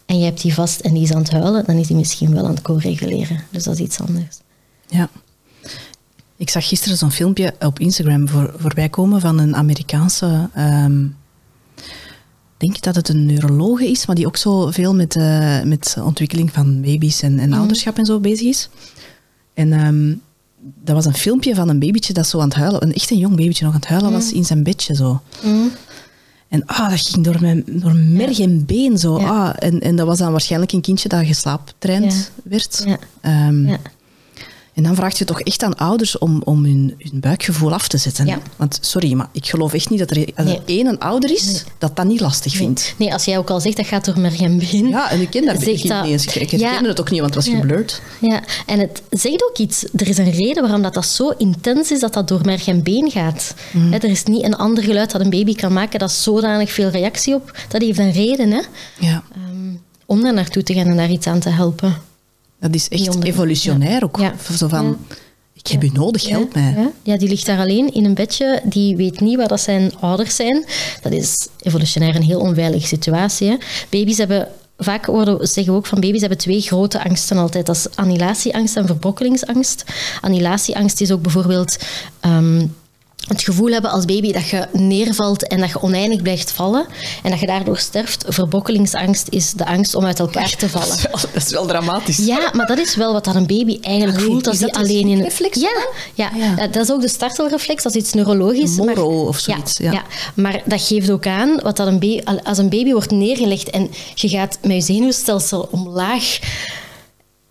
en je hebt die vast en die is aan het huilen, dan is die misschien wel aan het co-reguleren. Dus dat is iets anders. Ja. Ik zag gisteren zo'n filmpje op Instagram voor, voorbij komen van een Amerikaanse... Um, denk dat het een neurologe is, maar die ook zo veel met, uh, met ontwikkeling van baby's en, en mhm. ouderschap en zo bezig is. En um, dat was een filmpje van een babytje dat zo aan het huilen, een echt een jong babytje nog aan het huilen was mm. in zijn bedje zo. Mm. En ah, dat ging door mijn door merg en been zo. Ah, en, en dat was dan waarschijnlijk een kindje dat geslaaptraind werd. Ja. Um, ja. En dan vraagt je toch echt aan ouders om, om hun, hun buikgevoel af te zetten. Ja. Want sorry, maar ik geloof echt niet dat er, als Nee. er één een ouder is, dat dat niet lastig vindt. Nee, als jij ook al zegt dat gaat door merg en been. Ja, en ik ken dat begin niet eens. Ik herkende Ja. het ook niet, want het was Ja. geblurred. Ja, en het zegt ook iets. Er is een reden waarom dat, dat zo intens is dat dat door merg en been gaat. Mm. Er is niet een ander geluid dat een baby kan maken dat zodanig veel reactie op. Dat heeft een reden hè, Ja, Ehm, om daar naartoe te gaan en daar iets aan te helpen. Dat is echt evolutionair ook. Ja. Zo van, ik heb u nodig, help mij. Ja, ja, die ligt daar alleen in een bedje. Die weet niet waar dat zijn ouders zijn. Dat is evolutionair een heel onveilige situatie. Hè. Baby's hebben... Vaak worden, zeggen we ook van baby's hebben twee grote angsten altijd. Dat is annihilatieangst en verbrokkelingsangst. Annihilatieangst is ook bijvoorbeeld ehm, het gevoel hebben als baby dat je neervalt en dat je oneindig blijft vallen en dat je daardoor sterft. Verbrokkelingsangst is de angst om uit elkaar te vallen. Dat is, wel, dat is wel dramatisch. Ja, maar dat is wel wat dat een baby eigenlijk Allee, voelt als die alleen in Ja, ja, Ja. ja, dat is ook de startelreflex, dat is iets neurologisch. Een maar- moro of zoiets, ja. maar dat geeft ook aan wat dat een baby, als een baby wordt neergelegd en je gaat met je zenuwstelsel omlaag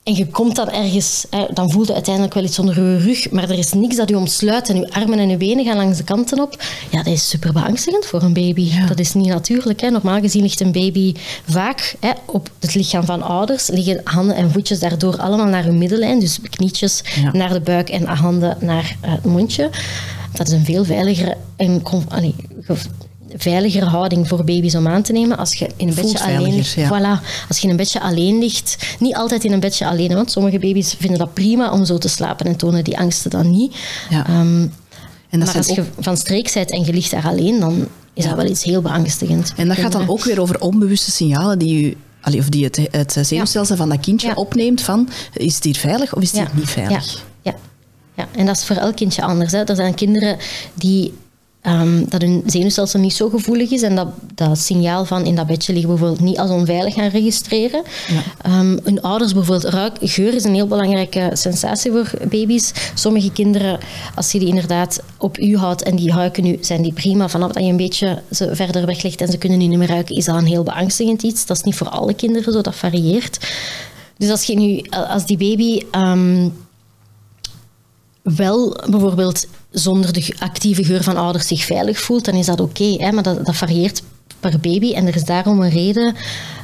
en je komt dan ergens, hè, dan voel je uiteindelijk wel iets onder je rug, maar er is niks dat je omsluit en je armen en je benen gaan langs de kanten op. Ja, dat is super beangstigend voor een baby. Ja. Dat is niet natuurlijk. Hè. Normaal gezien ligt een baby vaak hè, op het lichaam van ouders, liggen handen en voetjes daardoor allemaal naar hun middellijn, dus knietjes Ja. naar de buik en handen naar het mondje. Dat is een veel veiligere en allee, ge- veiligere houding voor baby's om aan te nemen als je in een Voelt bedje alleen veiliger, ligt. ja. Voilà, als je in een bedje alleen ligt, niet altijd in een bedje alleen, want sommige baby's vinden dat prima om zo te slapen en tonen die angsten dan niet. Ja. Ehm, En dat, maar als ook, je van streek bent en je ligt daar alleen, dan is dat wel iets heel beangstigend. en dat gaat dan ook weer over onbewuste signalen die allee, of die het, het zenuwstelsel van dat kindje Ja. opneemt van is het hier veilig of is het hier niet veilig? Ja, ja, ja. en dat is voor elk kindje anders. Hè. Er zijn kinderen die ehm, dat hun zenuwstelsel niet zo gevoelig is en dat dat signaal van in dat bedje liggen bijvoorbeeld niet als onveilig gaan registreren. Ehm, hun ouders bijvoorbeeld ruik, geur is een heel belangrijke sensatie voor baby's. Sommige kinderen, als je die inderdaad op u houdt en die ruiken nu, zijn die prima. Vanaf dat je een beetje ze verder weglegt en ze kunnen niet meer ruiken, is dat een heel beangstigend iets. Dat is niet voor alle kinderen zo, dat varieert. Dus als, je nu, als die baby ehm, wel bijvoorbeeld zonder de actieve geur van ouders zich veilig voelt, dan is dat oké. maar dat, dat varieert per baby. En er is daarom een reden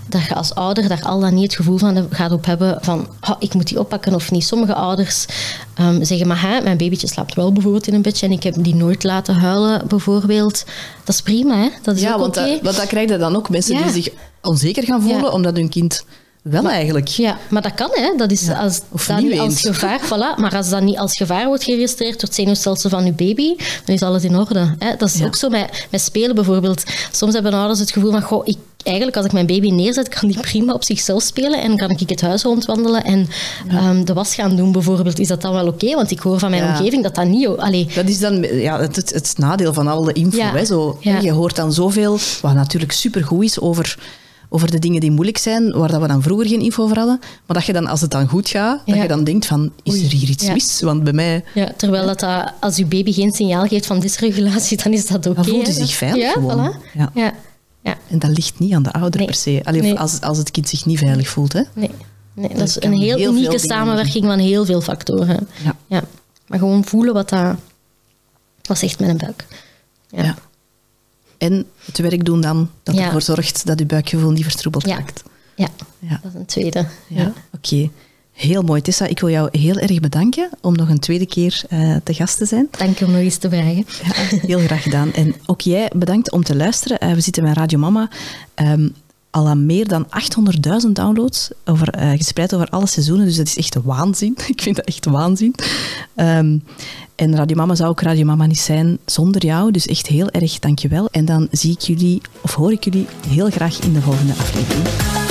dat je als ouder daar al dan niet het gevoel van gaat op hebben van "Ah, ik moet die oppakken of niet. Sommige ouders ehm, zeggen, maar hè, mijn babytje slaapt wel bijvoorbeeld in een bedje en ik heb die nooit laten huilen bijvoorbeeld. Dat is prima, hè? dat is Ja, ook want, dat, want dat krijg je dan ook mensen Ja. die zich onzeker gaan voelen Ja. omdat hun kind wel eigenlijk... Ja, maar dat kan, hè. Dat is als dat als gevaar, voilà. Maar als dat niet als gevaar wordt geregistreerd door het zenuwstelsel van uw baby, dan is alles in orde. Hè. Dat is Ja. ook zo met, met spelen bijvoorbeeld. Soms hebben ouders het gevoel van, goh, ik, eigenlijk als ik mijn baby neerzet, kan die prima op zichzelf spelen en kan ik het huis rondwandelen en ehm, de was gaan doen bijvoorbeeld. Is dat dan wel oké? Want ik hoor van mijn Ja. omgeving dat dat niet... Allee, Dat is dan ja, het, het, het nadeel van alle info. Hè, zo. Je hoort dan zoveel, wat natuurlijk supergoed is over, over de dingen die moeilijk zijn, waar dat we dan vroeger geen info over hadden. Maar dat je dan, als het dan goed gaat, dat je dan denkt van, is Oei. er hier iets Ja. mis? Want bij mij... ja, terwijl dat, dat als uw baby geen signaal geeft van dysregulatie, dan is dat oké. Dan voelt hij zich veilig ja, gewoon. Voilà. Ja. Ja. En dat ligt niet aan de ouder Nee. per se. Allee, of Nee. als, als het kind zich niet veilig voelt. Hè. Nee, nee dat Dat is een heel, unieke samenwerking van heel veel factoren. Ja. Ja. Maar gewoon voelen wat dat, wat zegt met een buik. Ja. En het werk doen dan, dat Ja. ervoor zorgt dat je buikgevoel niet vertroebeld Ja. raakt. Ja, Ja. dat is een tweede. Ja, oké. Heel mooi, Tessa. Ik wil jou heel erg bedanken om nog een tweede keer eh, te gast te zijn. Dank je om nog eens te vragen. Ja, heel graag gedaan. En ook jij bedankt om te luisteren. Eh, we zitten bij Radio Mama. ehm, al aan meer dan 800.000 downloads, over, eh, gespreid over alle seizoenen. Dus dat is echt waanzin. Ik vind dat echt waanzin. Ehm, en Radio Mama zou ook Radio Mama niet zijn zonder jou. Dus echt heel erg dankjewel. En dan zie ik jullie, of hoor ik jullie, heel graag in de volgende aflevering.